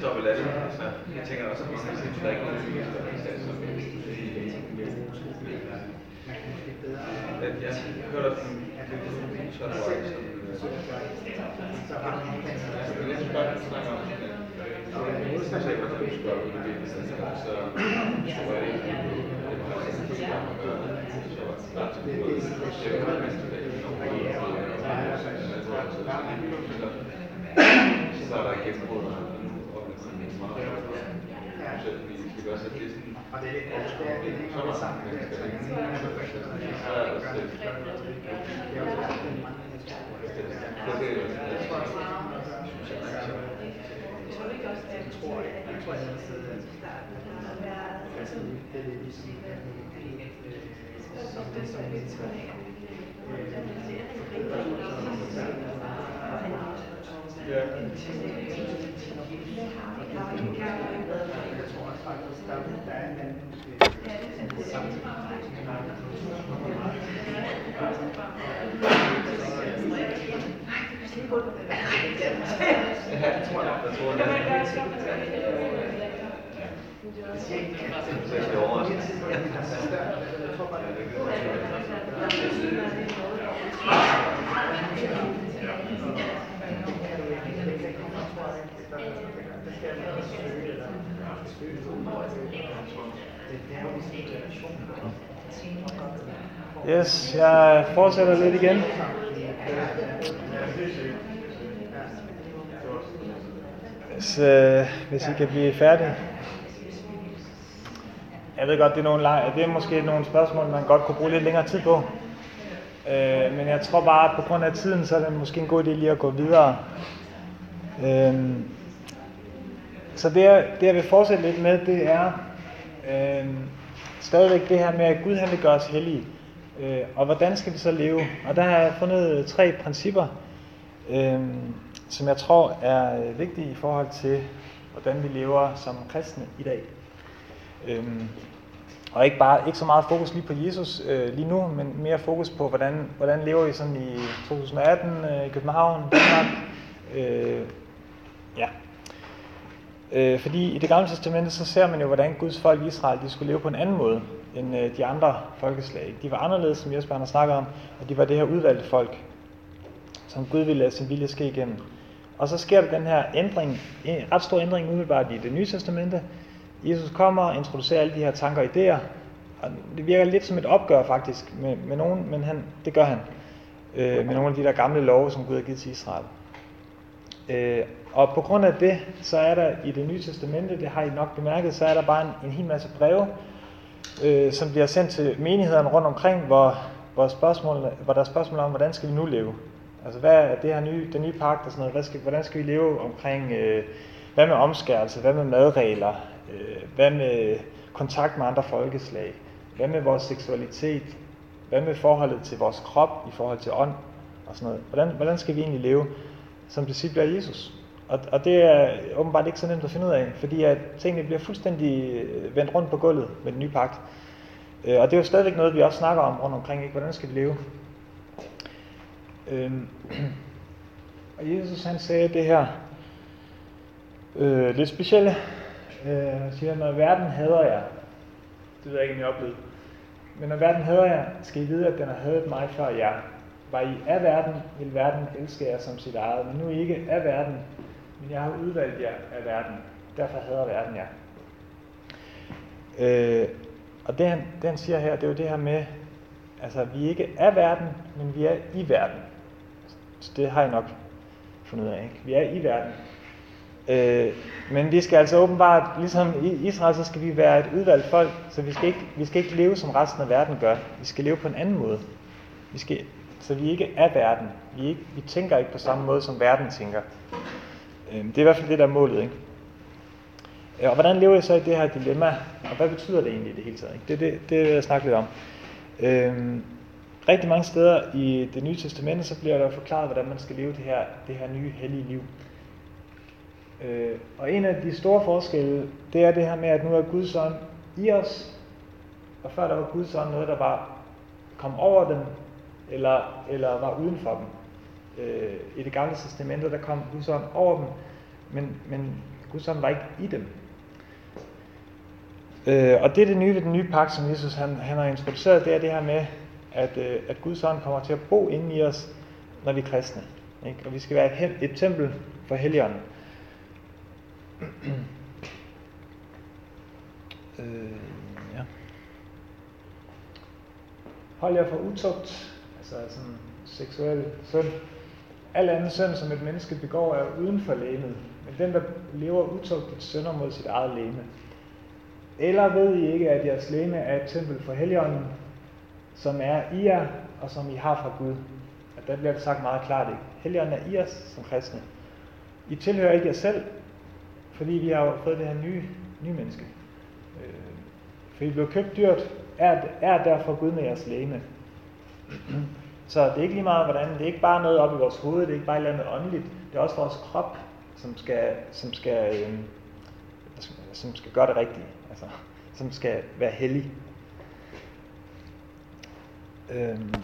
typen kan være Så jeg ved godt, hvis det er noget, det gør det. Men jeg tænker bare, at hvis det... Ja. Ja, okay. Men du oplever så der Det er jeg også været stærkt tro på. Det er det, jeg. Jeg det er. Det er måske det, jeg Det. Så jeg tænker også, at at der ikke er at jeg så der sådan, så altså, det er lidt spørgsmål, at snakke om, at så sagde man, at det så så så var det ikke det var også en ting, man gør, så var det til det, det det, så er der det er meget så vi skal gøre så det er sådan, Og det er lidt også det, det lidt sammen med det. Det er Jeg tror, jeg tror altid, at altså, det er ligesom det som mennesker Ja. Jeg tror også faktisk, der, der er en anden øh, samtidig. Tror, jeg tror, det er Så jeg bliver overrasket. Jeg tror bare, det Yes, jeg fortsætter lidt igen. Hvis, øh, hvis I kan blive færdige. Jeg ved godt, det er, nogle, det er måske nogle spørgsmål, man godt kunne bruge lidt længere tid på. Øh, men jeg tror bare, at på grund af tiden, så er det måske en god idé lige at gå videre. Øh, så det jeg, det, jeg vil fortsætte lidt med, det er øh, stadigvæk det her med, at Gud han vil gøre os hellige. Øh, og hvordan skal vi så leve? Og der har jeg fundet tre principper, øh, som jeg tror er vigtige i forhold til, hvordan vi lever som kristne i dag. Øh, og ikke bare ikke så meget fokus lige på Jesus øh, lige nu, men mere fokus på, hvordan, hvordan lever vi sådan i 2018 øh, i København, Danmark. Øh, ja. Øh, fordi i det gamle testamente, så ser man jo, hvordan Guds folk i Israel, de skulle leve på en anden måde end øh, de andre folkeslag. De var anderledes, som Jesper har snakket om, og de var det her udvalgte folk, som Gud ville lade sin vilje ske igennem. Og så sker der den her ændring, en ret stor ændring umiddelbart i det nye testamente. Jesus kommer og introducerer alle de her tanker og idéer, og det virker lidt som et opgør faktisk med, med nogen, men han, det gør han. Øh, med nogle af de der gamle love, som Gud har givet til Israel. Øh, og på grund af det, så er der i det nye testamente, det har I nok bemærket, så er der bare en, en hel masse breve, øh, som bliver sendt til menighederne rundt omkring, hvor, hvor, spørgsmål, hvor der er spørgsmål om, hvordan skal vi nu leve? Altså hvad er det her nye, den nye pagt og sådan noget, hvad skal, hvordan skal vi leve omkring, øh, hvad med omskærelse, hvad med madregler, øh, hvad med kontakt med andre folkeslag, hvad med vores seksualitet, hvad med forholdet til vores krop i forhold til ånd og sådan noget? Hvordan, hvordan skal vi egentlig leve som disciple af Jesus? Og, og det er åbenbart ikke så nemt at finde ud af, fordi at tingene bliver fuldstændig øh, vendt rundt på gulvet med den nye pagt. Øh, og det er jo stadigvæk noget, vi også snakker om rundt omkring, ikke? hvordan skal vi leve? Øhm, og Jesus han sagde det her øh, lidt specielle. Øh, han siger, når verden hader jer, det ved jeg ikke, om I oplevede, men når verden hader jer, skal I vide, at den har hadet mig før jer. Var I af verden, vil verden elske jer som sit eget, men nu er I ikke af verden, men jeg har udvalgt jer af verden. Derfor hader verden jer. Øh, og det han, det han siger her, det er jo det her med, altså vi er ikke af verden, men vi er i verden. Så det har jeg nok fundet ud af, ikke? Vi er i verden. Øh, men vi skal altså åbenbart, ligesom i Israel, så skal vi være et udvalgt folk, så vi skal, ikke, vi skal ikke leve som resten af verden gør. Vi skal leve på en anden måde. Vi skal, så vi ikke er verden. Vi, ikke, vi tænker ikke på samme måde, som verden tænker. Øhm, det er i hvert fald det, der er målet. Ikke? Øh, og hvordan lever jeg så i det her dilemma? Og hvad betyder det egentlig i det hele taget? Ikke? Det, det, det vil jeg snakke lidt om. Øhm, rigtig mange steder i det nye testamente, så bliver der forklaret, hvordan man skal leve det her, det her nye hellige liv. Øh, og en af de store forskelle, det er det her med, at nu er Guds ånd i os, og før der var Guds ånd noget, der var kom over dem, eller, eller var uden for dem. Øh, I det gamle testamente, der kom Guds ånd over dem, men, men Guds ånd var ikke i dem. Øh, og det er det nye ved den nye pagt, som Jesus han, han har introduceret, det er det her med, at, øh, at Guds ånd kommer til at bo inde i os, når vi er kristne. Ikke? Og vi skal være et, et tempel for Helligånden. øh, ja. Hold jer for utugt, altså sådan seksuel synd. Al anden synd, som et menneske begår, er uden for lægemet. Men den, der lever utugtigt, synder mod sit eget læme. Eller ved I ikke, at jeres læme er et tempel for Helligånden, som er i jer, og som I har fra Gud. At der bliver det sagt meget klart, ikke? Helligånden er i os som kristne. I tilhører ikke jer selv, fordi vi har jo fået det her nye, nye menneske. Øh, for I blev købt dyrt, er, er derfor Gud med jeres læme. Så det er ikke lige meget, hvordan, det er ikke bare noget op i vores hoved, det er ikke bare et eller andet åndeligt, det er også vores krop, som skal, som skal, øh, som skal gøre det rigtige, altså, som skal være hellig. Øhm.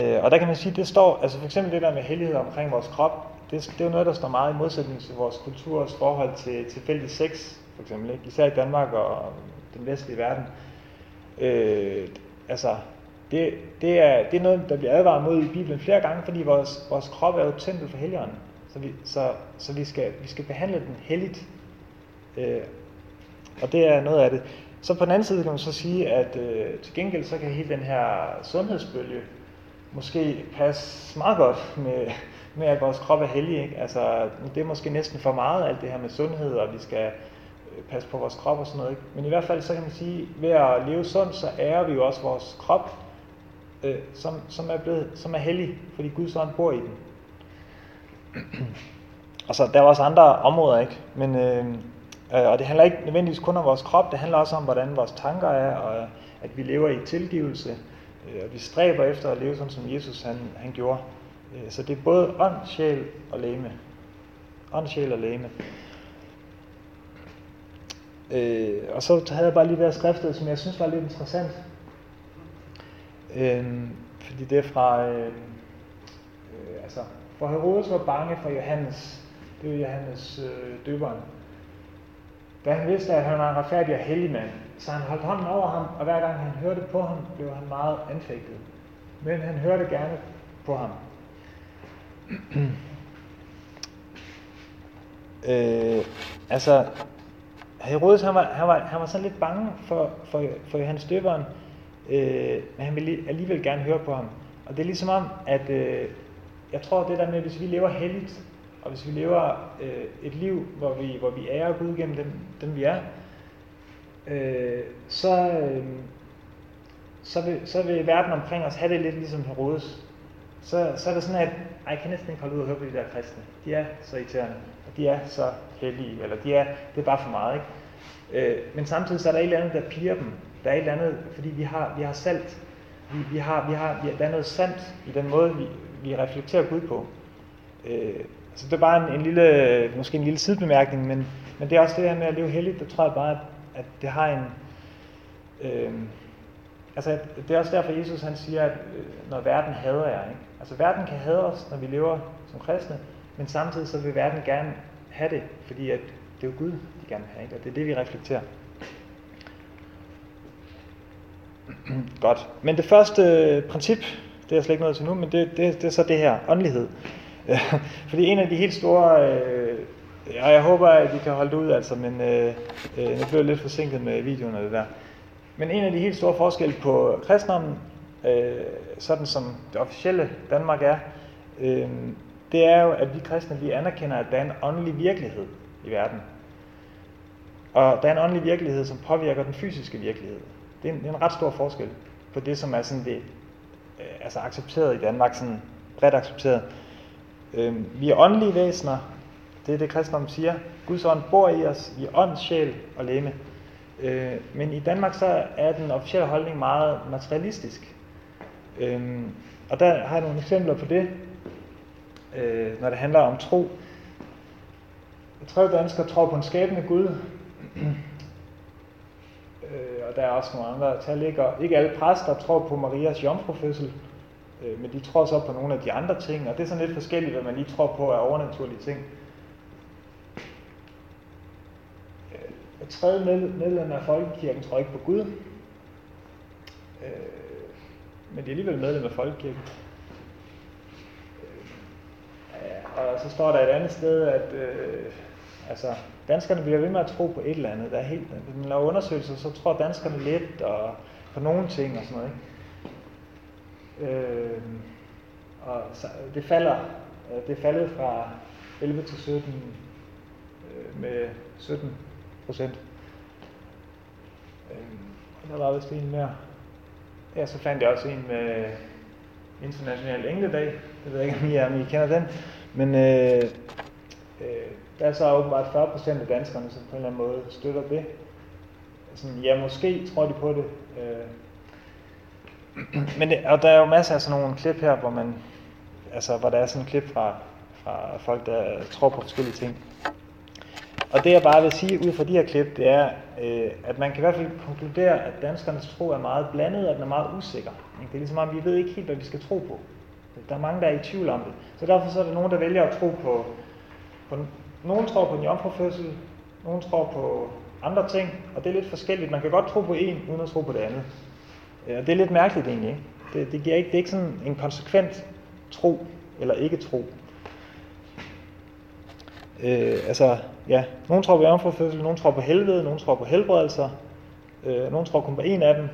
Øh, og der kan man sige, det står, altså for eksempel det der med hellighed omkring vores krop, det, det er jo noget, der står meget i modsætning til vores kulturs forhold til tilfældig sex, for eksempel, ikke? især i Danmark og den vestlige verden. Øh, altså, det, det, er, det er noget, der bliver advaret mod i Bibelen flere gange, fordi vores, vores krop er jo et tempel for helligånden. Så, vi, så, så vi, skal, vi skal behandle den helligt. Øh, og det er noget af det. Så på den anden side kan man så sige, at øh, til gengæld så kan hele den her sundhedsbølge måske passe meget godt med, med at vores krop er hellig. Ikke? Altså, det er måske næsten for meget alt det her med sundhed, og vi skal Øh, passe på vores krop og sådan noget. Ikke? Men i hvert fald så kan man sige, ved at leve sundt, så ærer vi jo også vores krop, øh, som, som, er blevet, som er hellig, fordi Guds ånd bor i den. og så der er også andre områder, ikke? Men, øh, øh, og det handler ikke nødvendigvis kun om vores krop, det handler også om, hvordan vores tanker er, og at vi lever i tilgivelse, øh, og vi stræber efter at leve sådan, som Jesus han, han gjorde. Øh, så det er både ånd, sjæl og læme. Ånd, sjæl og læme. Øh, og så havde jeg bare lige været skriftet, som jeg synes var lidt interessant. Øh, fordi det er fra, øh, øh, altså, for Herodes var bange for Johannes, det er Johannes øh, døberen. Da han vidste, at han var en retfærdig og hellig mand, så han holdt hånden over ham, og hver gang han hørte på ham, blev han meget anfægtet. Men han hørte gerne på ham. øh, altså, Herodes han var, han, var, han var sådan lidt bange for, for, for Johannes døberen, øh, men han ville alligevel gerne høre på ham. Og det er ligesom om, at øh, jeg tror det der med, hvis vi lever helligt, og hvis vi lever øh, et liv, hvor vi, hvor vi ærer Gud gennem dem, dem vi er, øh, så, øh, så, vil, så vil verden omkring os have det lidt ligesom Herodes. Så, så er det sådan, at ej, jeg kan næsten ikke holde ud og høre på de der kristne. De er så irriterende, og de er så hellige, eller de er, det er bare for meget, ikke? Øh, men samtidig så er der et eller andet, der piger dem. Der er et eller andet, fordi vi har, vi har salt. Vi, vi har, vi har, vi, der er noget sandt i den måde, vi, vi reflekterer Gud på. Øh, så det er bare en, en lille, måske en lille sidebemærkning, men, men det er også det her med at leve heldigt, der tror jeg bare, at, at det har en... Øh, altså, det er også derfor, Jesus han siger, at øh, når verden hader jer, ikke? Altså, verden kan hade os, når vi lever som kristne, men samtidig så vil verden gerne have det, fordi at det er jo Gud, de gerne vil have, ikke? og det er det, vi reflekterer. Godt. Men det første øh, princip, det er jeg slet ikke nået til nu, men det, det, det er så det her, åndelighed. Fordi en af de helt store, øh, og jeg håber, at vi kan holde det ud, altså, men øh, øh, nu blev jeg lidt forsinket med videoen og det der. Men en af de helt store forskelle på kristendommen, øh, sådan som det officielle Danmark er, øh, det er jo, at vi kristne, vi anerkender, at der er en åndelig virkelighed i verden. Og der er en åndelig virkelighed, som påvirker den fysiske virkelighed. Det er en, det er en ret stor forskel på det, som er sådan det, øh, altså accepteret i Danmark, sådan bredt accepteret. Øh, vi er åndelige væsener, det er det kristendommen siger. Guds ånd bor i os, i ånd, sjæl og læme. Øh, men i Danmark så er den officielle holdning meget materialistisk. Øh, og der har jeg nogle eksempler på det, øh, når det handler om tro. Jeg tror, danskere tror på en skabende Gud, øh, og der er også nogle andre tal. Ikke, ikke alle præster tror på Marias jomfrufødsel, øh, men de tror så på nogle af de andre ting, og det er sådan lidt forskelligt, hvad man lige tror på af overnaturlige ting. Et tredje medlem af Folkekirken tror ikke på Gud, øh, men de er alligevel medlem af Folkekirken. Øh, og så står der et andet sted, at øh, altså, danskerne bliver ved med at tro på et eller andet. Der er helt, når man laver undersøgelser, så tror danskerne lidt og på nogle ting og sådan noget. Ikke? Øh, og så, det falder, øh, det er faldet fra 11 til 17 øh, med 17 procent. Øh, der var vist en mere. Ja, så fandt jeg også en med International Engledag. Det ved jeg ikke, om I, er, om I kender den. Men øh, øh, der er så åbenbart 40 procent af danskerne, som på en eller anden måde støtter det. Sådan, ja, måske tror de på det. Øh, men det, og der er jo masser af sådan nogle klip her, hvor man, altså, hvor der er sådan en klip fra, fra folk, der tror på forskellige ting. Og det jeg bare vil sige ud fra de her klip, det er, øh, at man kan i hvert fald konkludere, at danskernes tro er meget blandet, og den er meget usikker. Det er ligesom om, vi ved ikke helt, hvad vi skal tro på. Der er mange, der er i tvivl om det. Så derfor så er der nogen, der vælger at tro på, på nogen tror på en jomfrufødsel, nogen tror på andre ting, og det er lidt forskelligt. Man kan godt tro på en, uden at tro på det andet. Øh, og det er lidt mærkeligt egentlig. Ikke? Det, det, giver ikke, det er ikke sådan en konsekvent tro eller ikke tro. Øh, altså, ja, nogen tror på jomfrufødsel, nogen tror på helvede, nogen tror på helbredelser, øh, nogen tror kun på en af dem.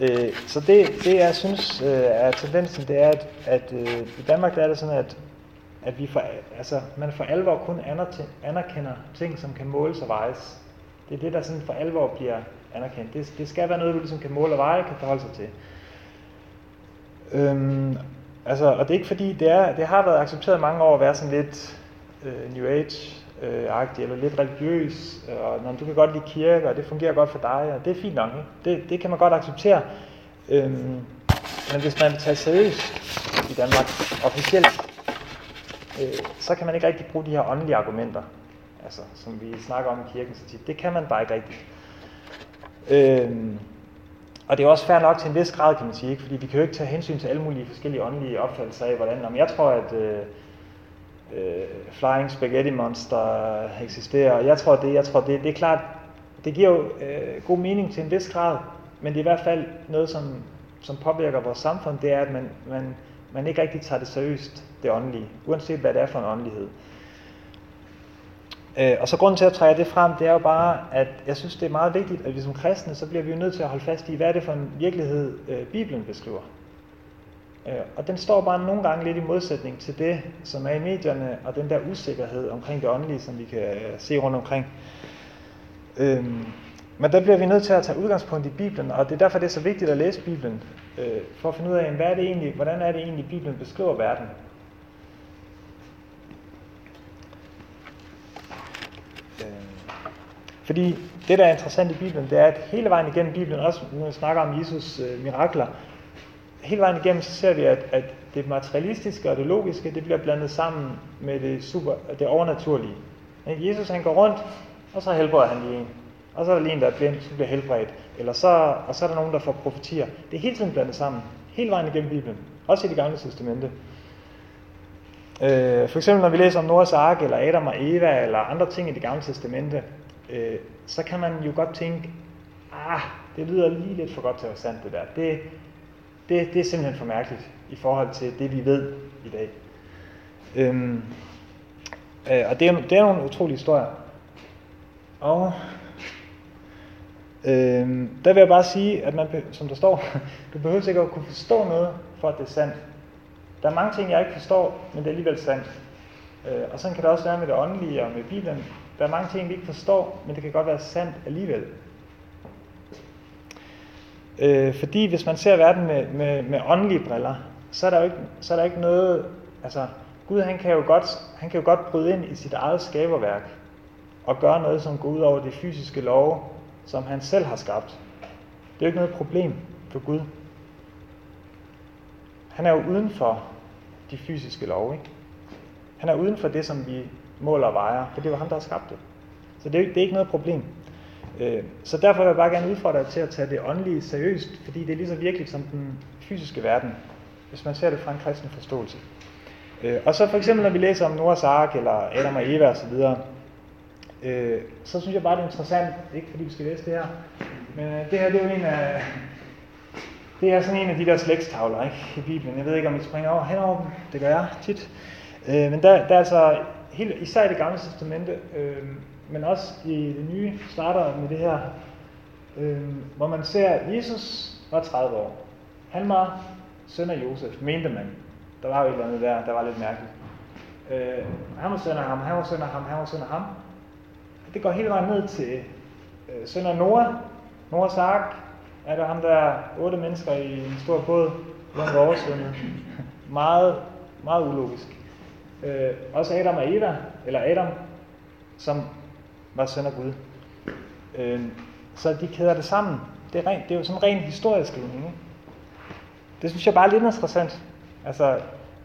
Øh, så det, det jeg synes øh, er tendensen, det er, at, at øh, i Danmark der er det sådan, at, at vi for, altså, man for alvor kun anerkender ting, som kan måles og vejes. Det er det, der sådan for alvor bliver anerkendt. Det, det skal være noget, du ligesom kan måle og veje, kan forholde sig til. Øhm, altså, og det er ikke fordi, det, er, det har været accepteret mange år at være sådan lidt øh, New Age-agtig, øh, eller lidt religiøs, øh, og når du kan godt lide kirke, og det fungerer godt for dig, og det er fint nok. Ikke? Det, det kan man godt acceptere. Øhm, men hvis man vil tage seriøst i Danmark, officielt, øh, så kan man ikke rigtig bruge de her åndelige argumenter, altså, som vi snakker om i kirken så tit. Det kan man bare ikke rigtigt. Øhm, og det er også fair nok til en vis grad, kan man sige, ikke? fordi vi kan jo ikke tage hensyn til alle mulige forskellige åndelige opfattelser af, hvordan, om jeg tror, at øh, øh, Flying Spaghetti Monster eksisterer, jeg tror det, jeg tror det, det er klart, det giver jo øh, god mening til en vis grad, men det er i hvert fald noget, som, som påvirker vores samfund, det er, at man, man, man ikke rigtig tager det seriøst, det åndelige, uanset hvad det er for en åndelighed. Øh, og så grunden til at trække det frem, det er jo bare, at jeg synes, det er meget vigtigt, at vi som kristne, så bliver vi jo nødt til at holde fast i, hvad er det for en virkelighed, øh, Bibelen beskriver. Øh, og den står bare nogle gange lidt i modsætning til det, som er i medierne, og den der usikkerhed omkring det åndelige, som vi kan øh, se rundt omkring. Øhm, men der bliver vi nødt til at tage udgangspunkt i Bibelen, og det er derfor, det er så vigtigt at læse Bibelen, øh, for at finde ud af, hvad er det egentlig, hvordan er det egentlig, Bibelen beskriver verden. Øh, Fordi det, der er interessant i Bibelen, det er, at hele vejen igennem Bibelen, også når vi snakker om Jesus øh, mirakler, hele vejen igennem, så ser vi, at, at det materialistiske og det logiske, det bliver blandet sammen med det, super, det overnaturlige. Jesus han går rundt, og så helbreder han lige en. Og så er der lige en, der er blind, som bliver helbredt. Eller så, og så er der nogen, der får profetier. Det er hele tiden blandet sammen. Hele vejen igennem Bibelen. Også i det gamle testamente. Øh, for eksempel når vi læser om Noahs ark, eller Adam og Eva, eller andre ting i det gamle testamente, øh, så kan man jo godt tænke, ah, det lyder lige lidt for godt til at være sandt det der. Det, det, det er simpelthen for mærkeligt i forhold til det, vi ved i dag. Øhm, øh, og det er, det er nogle utrolige historier. Og øhm, der vil jeg bare sige, at man, som der står, du behøver ikke at kunne forstå noget, for at det er sandt. Der er mange ting, jeg ikke forstår, men det er alligevel sandt. Øh, og sådan kan det også være med det åndelige og med Bibelen. Der er mange ting, vi ikke forstår, men det kan godt være sandt alligevel. Øh, fordi hvis man ser verden med, med, med åndelige briller, så er, der jo ikke, så er der ikke noget, altså Gud han kan, jo godt, han kan jo godt bryde ind i sit eget skaberværk og gøre noget, som går ud over de fysiske love, som han selv har skabt. Det er jo ikke noget problem for Gud. Han er jo uden for de fysiske love. Ikke? Han er uden for det, som vi måler og vejer, for det var ham, der har skabt det. Så det er, det er ikke noget problem. Øh, så derfor vil jeg bare gerne udfordre dig til at tage det åndelige seriøst, fordi det er lige så virkeligt som den fysiske verden, hvis man ser det fra en kristen forståelse. Øh, og så for eksempel, når vi læser om Noahs ark, eller Adam og Eva osv., øh, så synes jeg bare, det er interessant, ikke fordi vi skal læse det her, men øh, det her det er jo en af, det er sådan en af de der slægtstavler ikke, i Bibelen. Jeg ved ikke, om I springer over henover dem. Det gør jeg tit. men der, der er altså, helt, især i det gamle testamente, øh, men også i det nye, starter med det her, øh, hvor man ser, at Jesus var 30 år. Han var søn af Josef, mente man. Der var jo et eller andet der, der var lidt mærkeligt. Øh, han var søn af ham, han var søn af ham, han var søn af ham. Det går hele vejen ned til øh, søn af Noah. Noahs ark er der ham der otte mennesker i en stor båd, hvor han var oversvømmet. meget, meget ulogisk. Øh, også Adam og Eva, eller Adam, som var søn af Gud. Øh, så de kæder det sammen. Det er, rent, det er jo sådan en ren historieskrivning. Ikke? Det synes jeg bare er lidt interessant. Altså,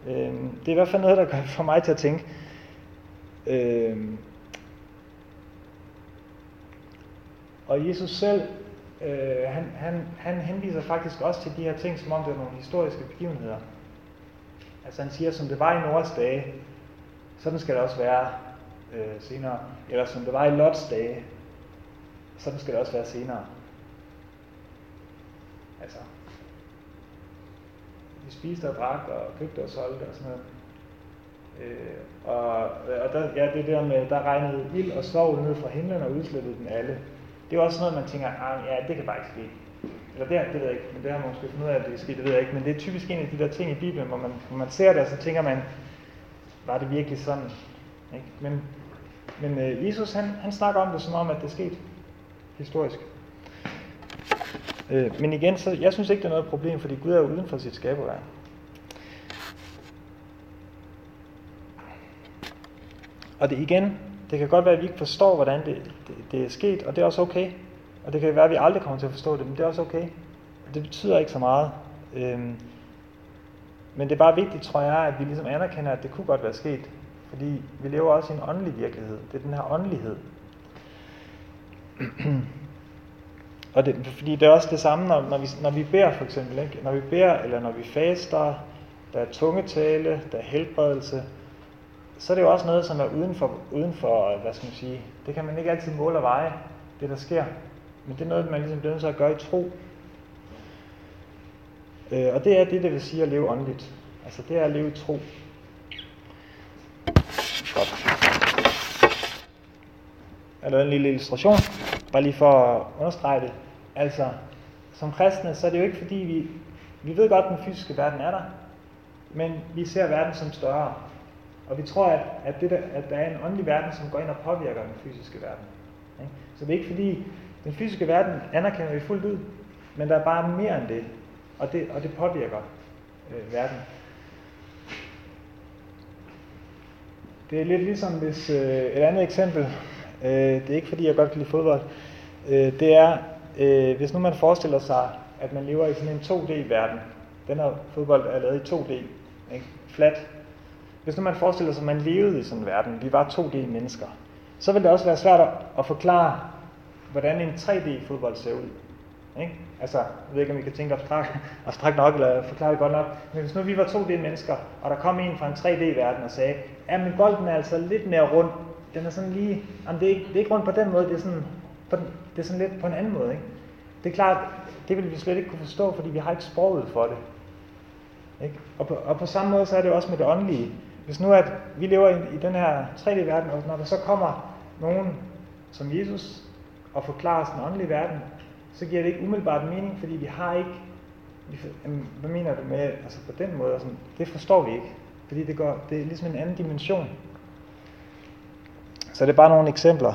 øh, det er i hvert fald noget, der gør for mig til at tænke. Øh, og Jesus selv, øh, han, han, han henviser faktisk også til de her ting, som om det er nogle historiske begivenheder. Altså han siger, som det var i Nords dage, sådan skal det også være øh, senere. Eller som det var i Lots dage, sådan skal det også være senere. Altså, vi spiste og drak og købte og solgte og sådan noget. Øh, og, og der, ja, det der med, der regnede ild og sov ned fra himlen og udslettede den alle. Det er også noget, man tænker, ah, ja, det kan bare ikke ske. Eller det, det ved jeg ikke, men det har man måske fundet ud af, at det er sket, det ved jeg ikke. Men det er typisk en af de der ting i Bibelen, hvor man, hvor man ser det, og så tænker man, var det virkelig sådan? Ikke? Men, men øh, Jesus, han, han snakker om det som om, at det er sket historisk. Øh, men igen, så jeg synes ikke, det er noget problem, fordi Gud er jo uden for sit skaberværk. Og det igen, det kan godt være, at vi ikke forstår, hvordan det, det, det er sket, og det er også okay. Og det kan være, at vi aldrig kommer til at forstå det, men det er også okay. Det betyder ikke så meget. Øhm, men det er bare vigtigt, tror jeg, at vi ligesom anerkender, at det kunne godt være sket. Fordi vi lever også i en åndelig virkelighed. Det er den her åndelighed. Og det, fordi det er også det samme, når, når, vi, når vi beder for eksempel. Ikke? Når vi beder, eller når vi faster, der er tungetale, der er helbredelse, så er det jo også noget, som er uden for, uden for, hvad skal man sige, det kan man ikke altid måle og veje, det der sker. Men det er noget, man ligesom bliver nødt til at gøre i tro. Øh, og det er det, det vil sige at leve åndeligt. Altså det er at leve i tro. Godt. Jeg har en lille illustration, bare lige for at understrege det. Altså, som kristne, så er det jo ikke fordi, vi, vi ved godt, at den fysiske verden er der, men vi ser verden som større. Og vi tror, at, at, det der, at der er en åndelig verden, som går ind og påvirker den fysiske verden. Ikke? Så det er ikke fordi, den fysiske verden anerkender vi fuldt ud, men der er bare mere end det, og det, og det påvirker øh, verden. Det er lidt ligesom hvis, øh, et andet eksempel, Øh, det er ikke fordi, jeg godt kan lide fodbold. Øh, det er, øh, hvis nu man forestiller sig, at man lever i sådan en 2D-verden. Den her fodbold er lavet i 2D. Ikke? Flat. Hvis nu man forestiller sig, at man levede i sådan en verden, vi var 2D-mennesker, så vil det også være svært at forklare, hvordan en 3D-fodbold ser ud. Ikke? Altså, jeg ved ikke, om vi kan tænke abstrakt, abstrakt nok, eller forklare det godt nok. Men hvis nu vi var 2D-mennesker, og der kom en fra en 3D-verden og sagde, ja, men bolden er altså lidt mere rund. Den er sådan lige, jamen det er ikke, det er ikke rundt på den måde, det er sådan, på den, det er sådan lidt på en anden måde. Ikke? Det er klart, det vil vi slet ikke kunne forstå, fordi vi har ikke sproget for det. Ikke? Og, på, og på samme måde så er det også med det åndelige. Hvis nu at vi lever i, i den her 3D-verden, og når der så kommer nogen som Jesus og forklarer os den åndelige verden, så giver det ikke umiddelbart mening, fordi vi har ikke, vi, hvad mener du med, altså på den måde, sådan, det forstår vi ikke, fordi det, går, det er ligesom en anden dimension. Så det er bare nogle eksempler.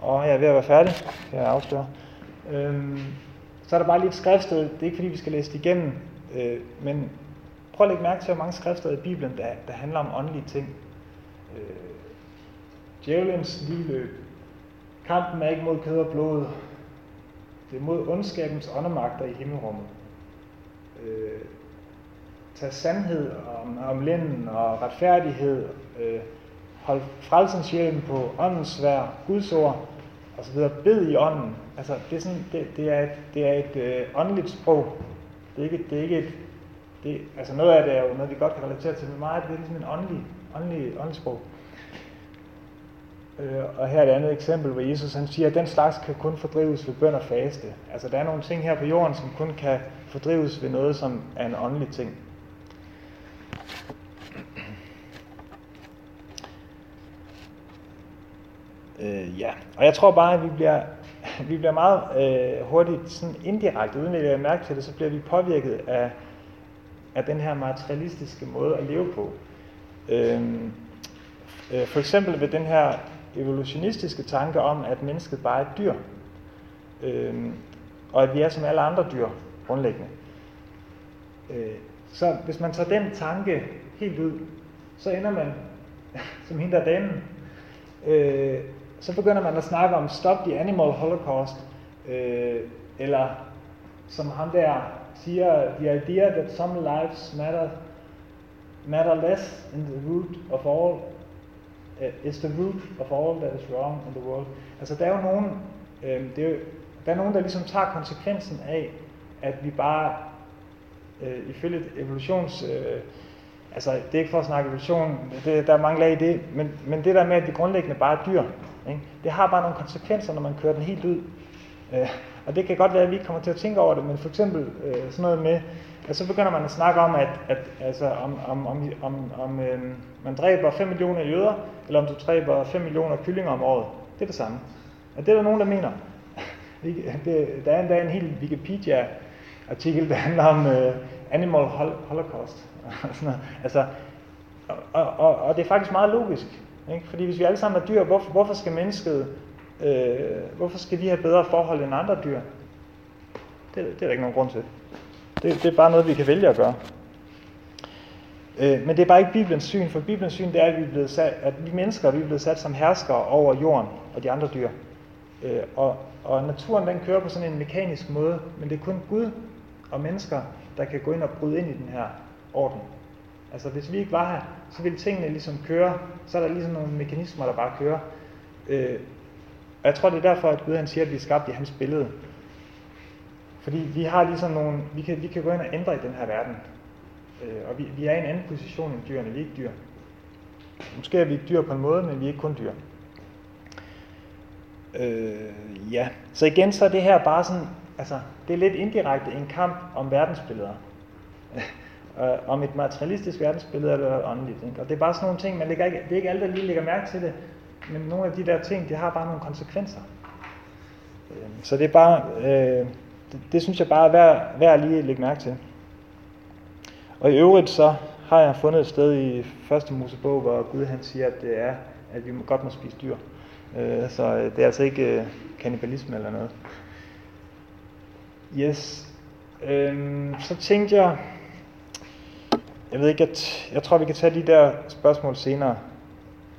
Og jeg er ved at være færdig, kan jeg afsløre. Øhm, så er der bare lige et skriftsted. Det er ikke fordi, vi skal læse det igennem, øh, men prøv at lægge mærke til, hvor mange skrifter i Bibelen, der, der handler om åndelige ting. Øh, djævelens ligeløb. Kampen er ikke mod kød og blod. Det er mod ondskabens åndemagter i himmelrummet. Øh, tag sandhed om, om linden og retfærdighed. Øh, hold frelsens hjelm på åndens svær, Guds ord, og så videre. Bed i ånden. Altså, det er, sådan, det, det er et, det er et øh, åndeligt sprog. Det er ikke, det er ikke et, det, altså noget af det er jo noget, vi godt kan relatere til, men meget det er ligesom en åndelig, åndelig, åndelig sprog. Øh, og her er et andet eksempel, hvor Jesus han siger, at den slags kan kun fordrives ved bøn og faste. Altså der er nogle ting her på jorden, som kun kan fordrives ved noget, som er en åndelig ting. Øh, ja, og jeg tror bare, at vi bliver, vi bliver meget øh, hurtigt sådan indirekte, uden at jeg mærke til det, så bliver vi påvirket af, af den her materialistiske måde at leve på. Øh, øh, for eksempel ved den her evolutionistiske tanke om, at mennesket bare er et dyr. Øh, og at vi er som alle andre dyr, grundlæggende. Øh, så hvis man tager den tanke helt ud, så ender man som hende der damen. Øh, så begynder man at snakke om Stop the Animal Holocaust, øh, eller som ham der siger, the idea that some lives matter, matter less in the root of all, Øh, uh, is the root of all that is wrong in the world. Altså der er jo nogen, øh, det er jo, der er nogen, der ligesom tager konsekvensen af, at vi bare, øh, ifølge evolutions... Øh, altså det er ikke for at snakke evolution, det, der er mange lag i det, men, men det der med, at vi grundlæggende bare er dyr, ikke? det har bare nogle konsekvenser, når man kører den helt ud. Øh, og det kan godt være, at vi ikke kommer til at tænke over det, men for eksempel øh, sådan noget med, og så begynder man at snakke om, at, at altså, om, om, om, om, om øhm, man dræber 5 millioner jøder, eller om du dræber 5 millioner kyllinger om året. Det er det samme. Og det er der nogen, der mener. det, der er endda en hel Wikipedia-artikel, der handler om øh, Animal Holocaust. altså, og, og, og det er faktisk meget logisk. Ikke? Fordi hvis vi alle sammen er dyr, hvorfor, hvorfor skal mennesket, øh, hvorfor skal de have bedre forhold end andre dyr? Det, det er der ikke nogen grund til. Det, det er bare noget, vi kan vælge at gøre. Øh, men det er bare ikke Bibelens syn, for Bibelens syn det er, at vi, er blevet sat, at vi mennesker vi er blevet sat som herskere over jorden og de andre dyr. Øh, og, og naturen den kører på sådan en mekanisk måde, men det er kun Gud og mennesker, der kan gå ind og bryde ind i den her orden. Altså hvis vi ikke var her, så ville tingene ligesom køre, så er der ligesom nogle mekanismer, der bare kører. Øh, og jeg tror, det er derfor, at Gud han siger, at vi er skabt i hans billede. Fordi vi har ligesom nogle, vi kan, vi kan gå ind og ændre i den her verden. Øh, og vi, vi er i en anden position end dyrene, vi er ikke dyr. Måske er vi dyr på en måde, men vi er ikke kun dyr. Øh, ja, så igen så er det her bare sådan, altså det er lidt indirekte en kamp om verdensbilleder. øh, om et materialistisk verdensbillede eller åndeligt. Ikke? Og det er bare sådan nogle ting, man lægger ikke, det er ikke alle, der lige lægger mærke til det, men nogle af de der ting, de har bare nogle konsekvenser. Øh, så det er bare, øh, det, det synes jeg bare er værd, værd lige at lægge mærke til. Og i øvrigt så har jeg fundet et sted i første Mosebog, hvor Gud han siger, at det er, at vi godt må spise dyr. Øh, så øh, det er altså ikke øh, kannibalisme eller noget. Yes. Øhm, så tænkte jeg, jeg ved ikke, at, jeg tror, vi kan tage de der spørgsmål senere,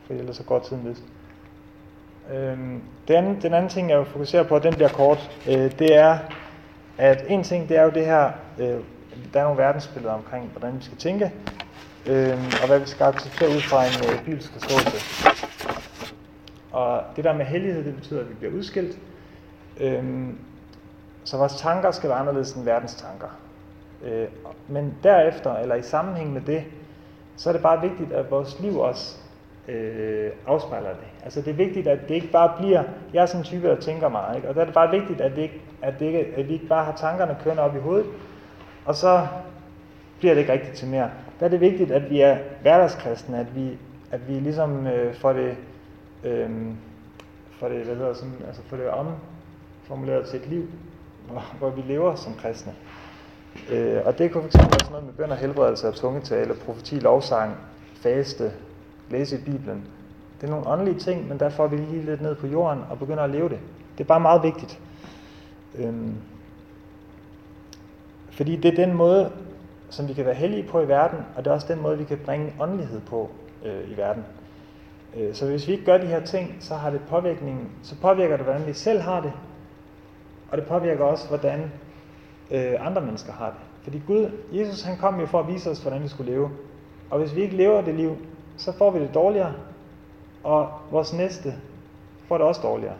for ellers så går tiden vist. Øhm, den, anden, den anden ting, jeg vil fokusere på, den bliver kort, øh, det er, at en ting, det er jo det her, øh, der er nogle verdensbilleder omkring, hvordan vi skal tænke, øh, og hvad vi skal acceptere ud fra en øh, bibelsk forståelse. Og det der med hellighed, det betyder, at vi bliver udskilt. Øh, så vores tanker skal være anderledes end verdens tanker. Øh, men derefter, eller i sammenhæng med det, så er det bare vigtigt, at vores liv også øh, afspejler det. Altså det er vigtigt, at det ikke bare bliver, jeg er sådan en type, der tænker meget, ikke? og der er det bare vigtigt, at, det ikke, at, det ikke, at vi ikke bare har tankerne kørende op i hovedet, og så bliver det ikke rigtigt til mere. Der er det vigtigt, at vi er hverdagskristne, at vi, at vi ligesom øh, får det, øh, får det, hvad hedder sådan, altså får det omformuleret til et liv, hvor, hvor vi lever som kristne. Øh, og det kunne fx være sådan noget med bøn og helbredelse og tungetale, profeti, lovsang, faste, læse i Bibelen. Det er nogle åndelige ting, men der får vi lige lidt ned på jorden og begynder at leve det. Det er bare meget vigtigt. Øhm, fordi det er den måde, som vi kan være heldige på i verden, og det er også den måde, vi kan bringe åndelighed på øh, i verden. Øh, så hvis vi ikke gør de her ting, så har det påvirkning, så påvirker det, hvordan vi selv har det, og det påvirker også, hvordan øh, andre mennesker har det. Fordi Gud, Jesus han kom jo for at vise os, hvordan vi skulle leve. Og hvis vi ikke lever det liv, så får vi det dårligere, og vores næste får det også dårligere.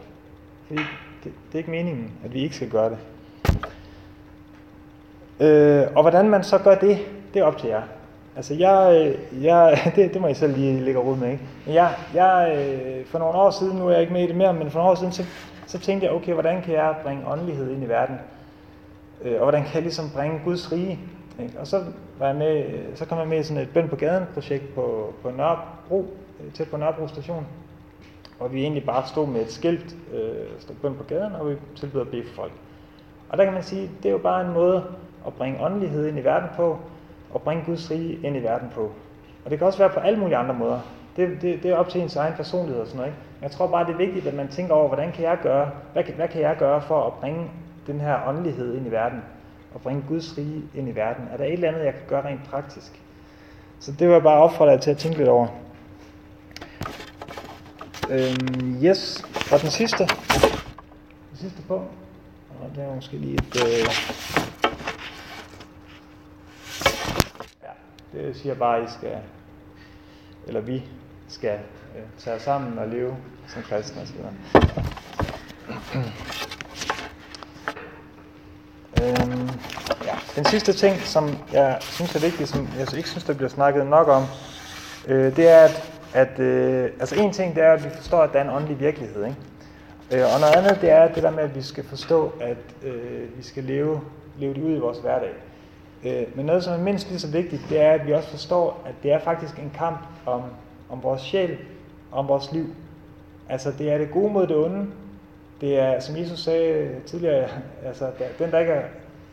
Fordi det, det er ikke meningen, at vi ikke skal gøre det. Øh, og hvordan man så gør det, det er op til jer. Altså jeg, øh, jeg det, det må I selv lige lægge råd med, ikke? Men jeg, jeg, øh, for nogle år siden, nu er jeg ikke med i det mere, men for nogle år siden, så, så tænkte jeg, okay, hvordan kan jeg bringe åndelighed ind i verden? Øh, og hvordan kan jeg ligesom bringe Guds rige? Ikke? Og så, var jeg med, så kom jeg med i sådan et bøn på gaden projekt på, på Nørrebro, øh, tæt på Nørrebro station. Og vi egentlig bare stod med et skilt, øh, stod bøn på gaden, og vi tilbyder at bede for folk. Og der kan man sige, det er jo bare en måde at bringe åndelighed ind i verden på, og bringe Guds rige ind i verden på. Og det kan også være på alle mulige andre måder. Det, det, det er op til ens egen personlighed og sådan noget. Ikke? Men jeg tror bare, det er vigtigt, at man tænker over, hvordan kan jeg gøre, hvad kan, hvad kan jeg gøre for at bringe den her åndelighed ind i verden, og bringe Guds rige ind i verden? Er der et eller andet, jeg kan gøre rent praktisk? Så det var jeg bare opfordre jer til at tænke lidt over. Øhm, yes, og den sidste. Den sidste på. Og det er måske lige et... Øh... Ja, det siger bare, at I skal, eller vi skal øh, tage os sammen og leve som kristne osv. Øhm, ja. Den sidste ting, som jeg synes er vigtig, som jeg ikke synes, der bliver snakket nok om, øh, det er, at, at øh, altså en ting, det er, at vi forstår, at der er en åndelig virkelighed. Ikke? Øh, og noget andet, det er det der med, at vi skal forstå, at øh, vi skal leve, leve det ud i vores hverdag. Øh, men noget, som er mindst lige så vigtigt, det er, at vi også forstår, at det er faktisk en kamp om, om vores sjæl, om vores liv. Altså, det er det gode mod det onde. Det er, som Jesus sagde tidligere, altså, den der ikke er,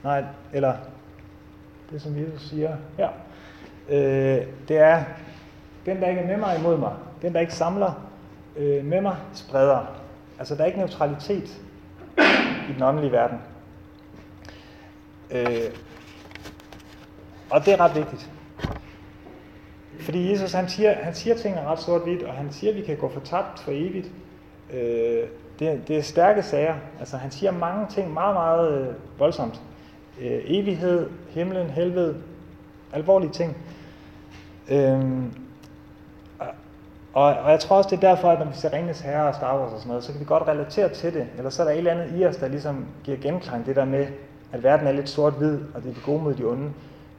nej, eller det som Jesus siger, her, øh, det er, den der ikke er med mig imod mig, den der ikke samler øh, med mig, spreder. Altså, der er ikke neutralitet i den åndelige verden. Øh, og det er ret vigtigt. Fordi Jesus han siger, han siger ting ret sort-hvidt, og han siger, at vi kan gå fortabt for evigt. Øh, det, det er stærke sager. Altså han siger mange ting meget, meget øh, voldsomt. Øh, evighed, himlen, helvede, alvorlige ting. Øh, og, og jeg tror også, det er derfor, at når vi ser Ringens Herre og Star Wars og sådan noget, så kan vi godt relatere til det. Eller så er der et eller andet i os, der ligesom giver genklang det der med, at verden er lidt sort-hvid, og det er de gode mod de onde.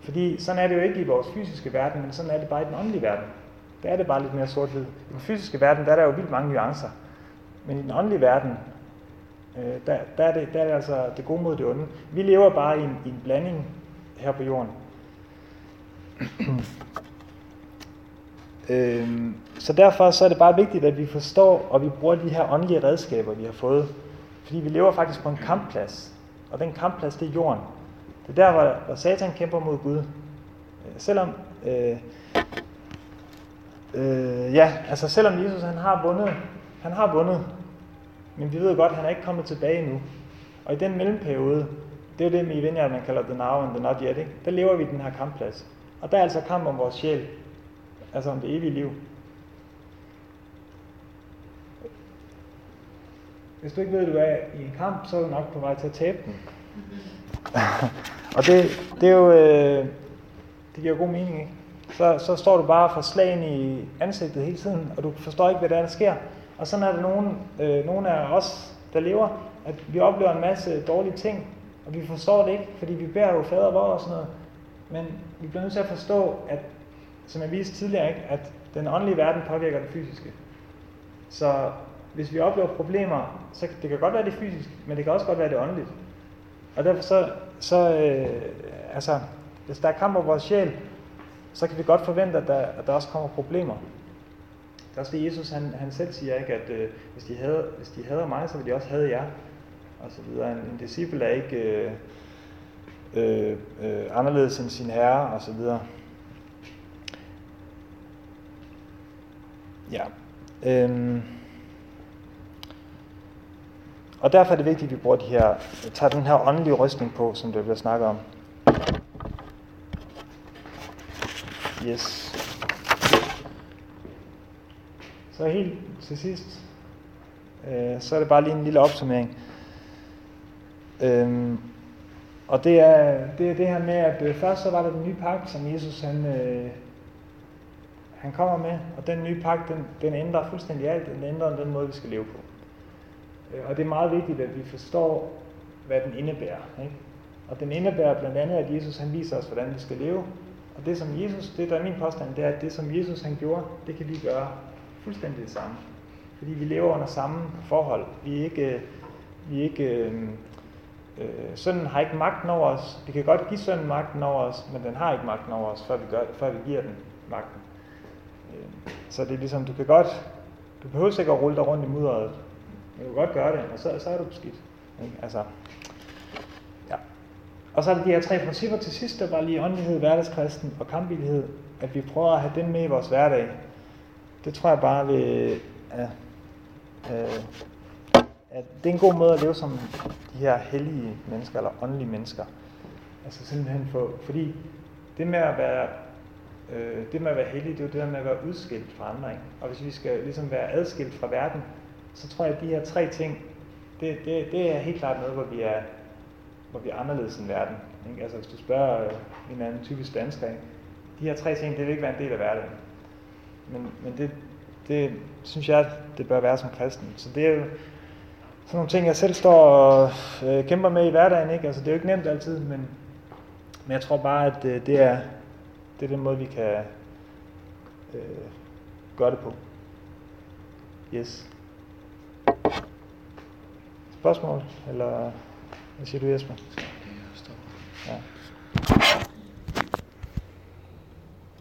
Fordi sådan er det jo ikke i vores fysiske verden, men sådan er det bare i den åndelige verden. Der er det bare lidt mere sort-hvid. I den fysiske verden, der er der jo vildt mange nuancer. Men i den åndelige verden, øh, der, der, er det, der er det altså det gode mod det onde. Vi lever bare i en, i en blanding her på jorden. øhm, så derfor så er det bare vigtigt, at vi forstår, og vi bruger de her åndelige redskaber, vi har fået. Fordi vi lever faktisk på en kampplads. Og den kampplads, det er jorden. Det er der, hvor, hvor Satan kæmper mod Gud. Øh, selvom, øh, øh, ja, altså selvom Jesus han har vundet, han har vundet, men vi ved godt, at han er ikke kommet tilbage endnu. Og i den mellemperiode, det er jo det i Vineyard, man kalder the now and the not yet, ikke? der lever vi i den her kampplads. Og der er altså kamp om vores sjæl. Altså om det evige liv. Hvis du ikke ved, at du er i en kamp, så er du nok på vej til at tabe den. og det, det er jo, øh, det giver jo god mening, ikke? Så, så står du bare for slagen i ansigtet hele tiden, og du forstår ikke, hvad der, er, der sker. Og sådan er der nogen, øh, nogen af os, der lever, at vi oplever en masse dårlige ting, og vi forstår det ikke, fordi vi bærer jo fader vor og sådan noget. Men vi bliver nødt til at forstå, at, som jeg viste tidligere, ikke, at den åndelige verden påvirker det fysiske. Så hvis vi oplever problemer, så det kan godt være det fysisk, men det kan også godt være det åndeligt. Og derfor så, så øh, altså, hvis der er kamp over vores sjæl, så kan vi godt forvente, at der, at der også kommer problemer. Det er også det, Jesus han, han selv siger, ikke? at øh, hvis, de havde, hvis de hader mig, så vil de også have jer. Og så videre. En, en disciple er ikke øh, øh, øh, anderledes end sin herre, og så videre. Ja. Øhm. Og derfor er det vigtigt, at vi bruger de her, tager den her åndelige rystning på, som der bliver snakket om. Yes. Så helt til sidst, øh, så er det bare lige en lille opsummering. Øhm, og det er, det er det her med, at øh, først så var der den nye pagt, som Jesus han, øh, han kommer med, og den nye pagt, den, den ændrer fuldstændig alt, den ændrer den måde, vi skal leve på. Øh, og det er meget vigtigt, at vi forstår, hvad den indebærer. Ikke? Og den indebærer blandt andet, at Jesus han viser os, hvordan vi skal leve. Og det som Jesus, det der er min påstand, det er, at det som Jesus han gjorde, det kan vi gøre fuldstændig det samme. Fordi vi lever under samme forhold. Vi er ikke, øh, vi er ikke øh, øh, sønnen har ikke magten over os. Vi kan godt give sønnen magten over os, men den har ikke magten over os, før vi, gør, før vi giver den magten. Øh, så det er ligesom, du kan godt, du behøver ikke at rulle dig rundt i mudderet. Du kan godt gøre det, og så, så er du beskidt. Ikke? Altså, ja. Og så er der de her tre principper til sidst, der var lige åndelighed, hverdagskristen og kampvillighed, at vi prøver at have den med i vores hverdag. Det tror jeg bare vil, ja, øh, at det er en god måde at leve som de her hellige mennesker, eller åndelige mennesker. Altså simpelthen for, fordi det med at være øh, det med at være hellig, det er jo det der med at være udskilt fra andre. Ikke? Og hvis vi skal ligesom være adskilt fra verden, så tror jeg, at de her tre ting, det, det, det er helt klart noget, hvor vi er, hvor vi er anderledes end verden. Ikke? Altså hvis du spørger øh, en anden typisk dansker, ikke? de her tre ting, det vil ikke være en del af hverdagen. Men, men det, det synes jeg, det bør være som kristen. Så det er jo sådan nogle ting, jeg selv står og øh, kæmper med i hverdagen. Ikke? Altså, det er jo ikke nemt altid, men, men jeg tror bare, at øh, det, er, det er den måde, vi kan øh, gøre det på. Yes. Spørgsmål? Eller hvad siger du, Jesper?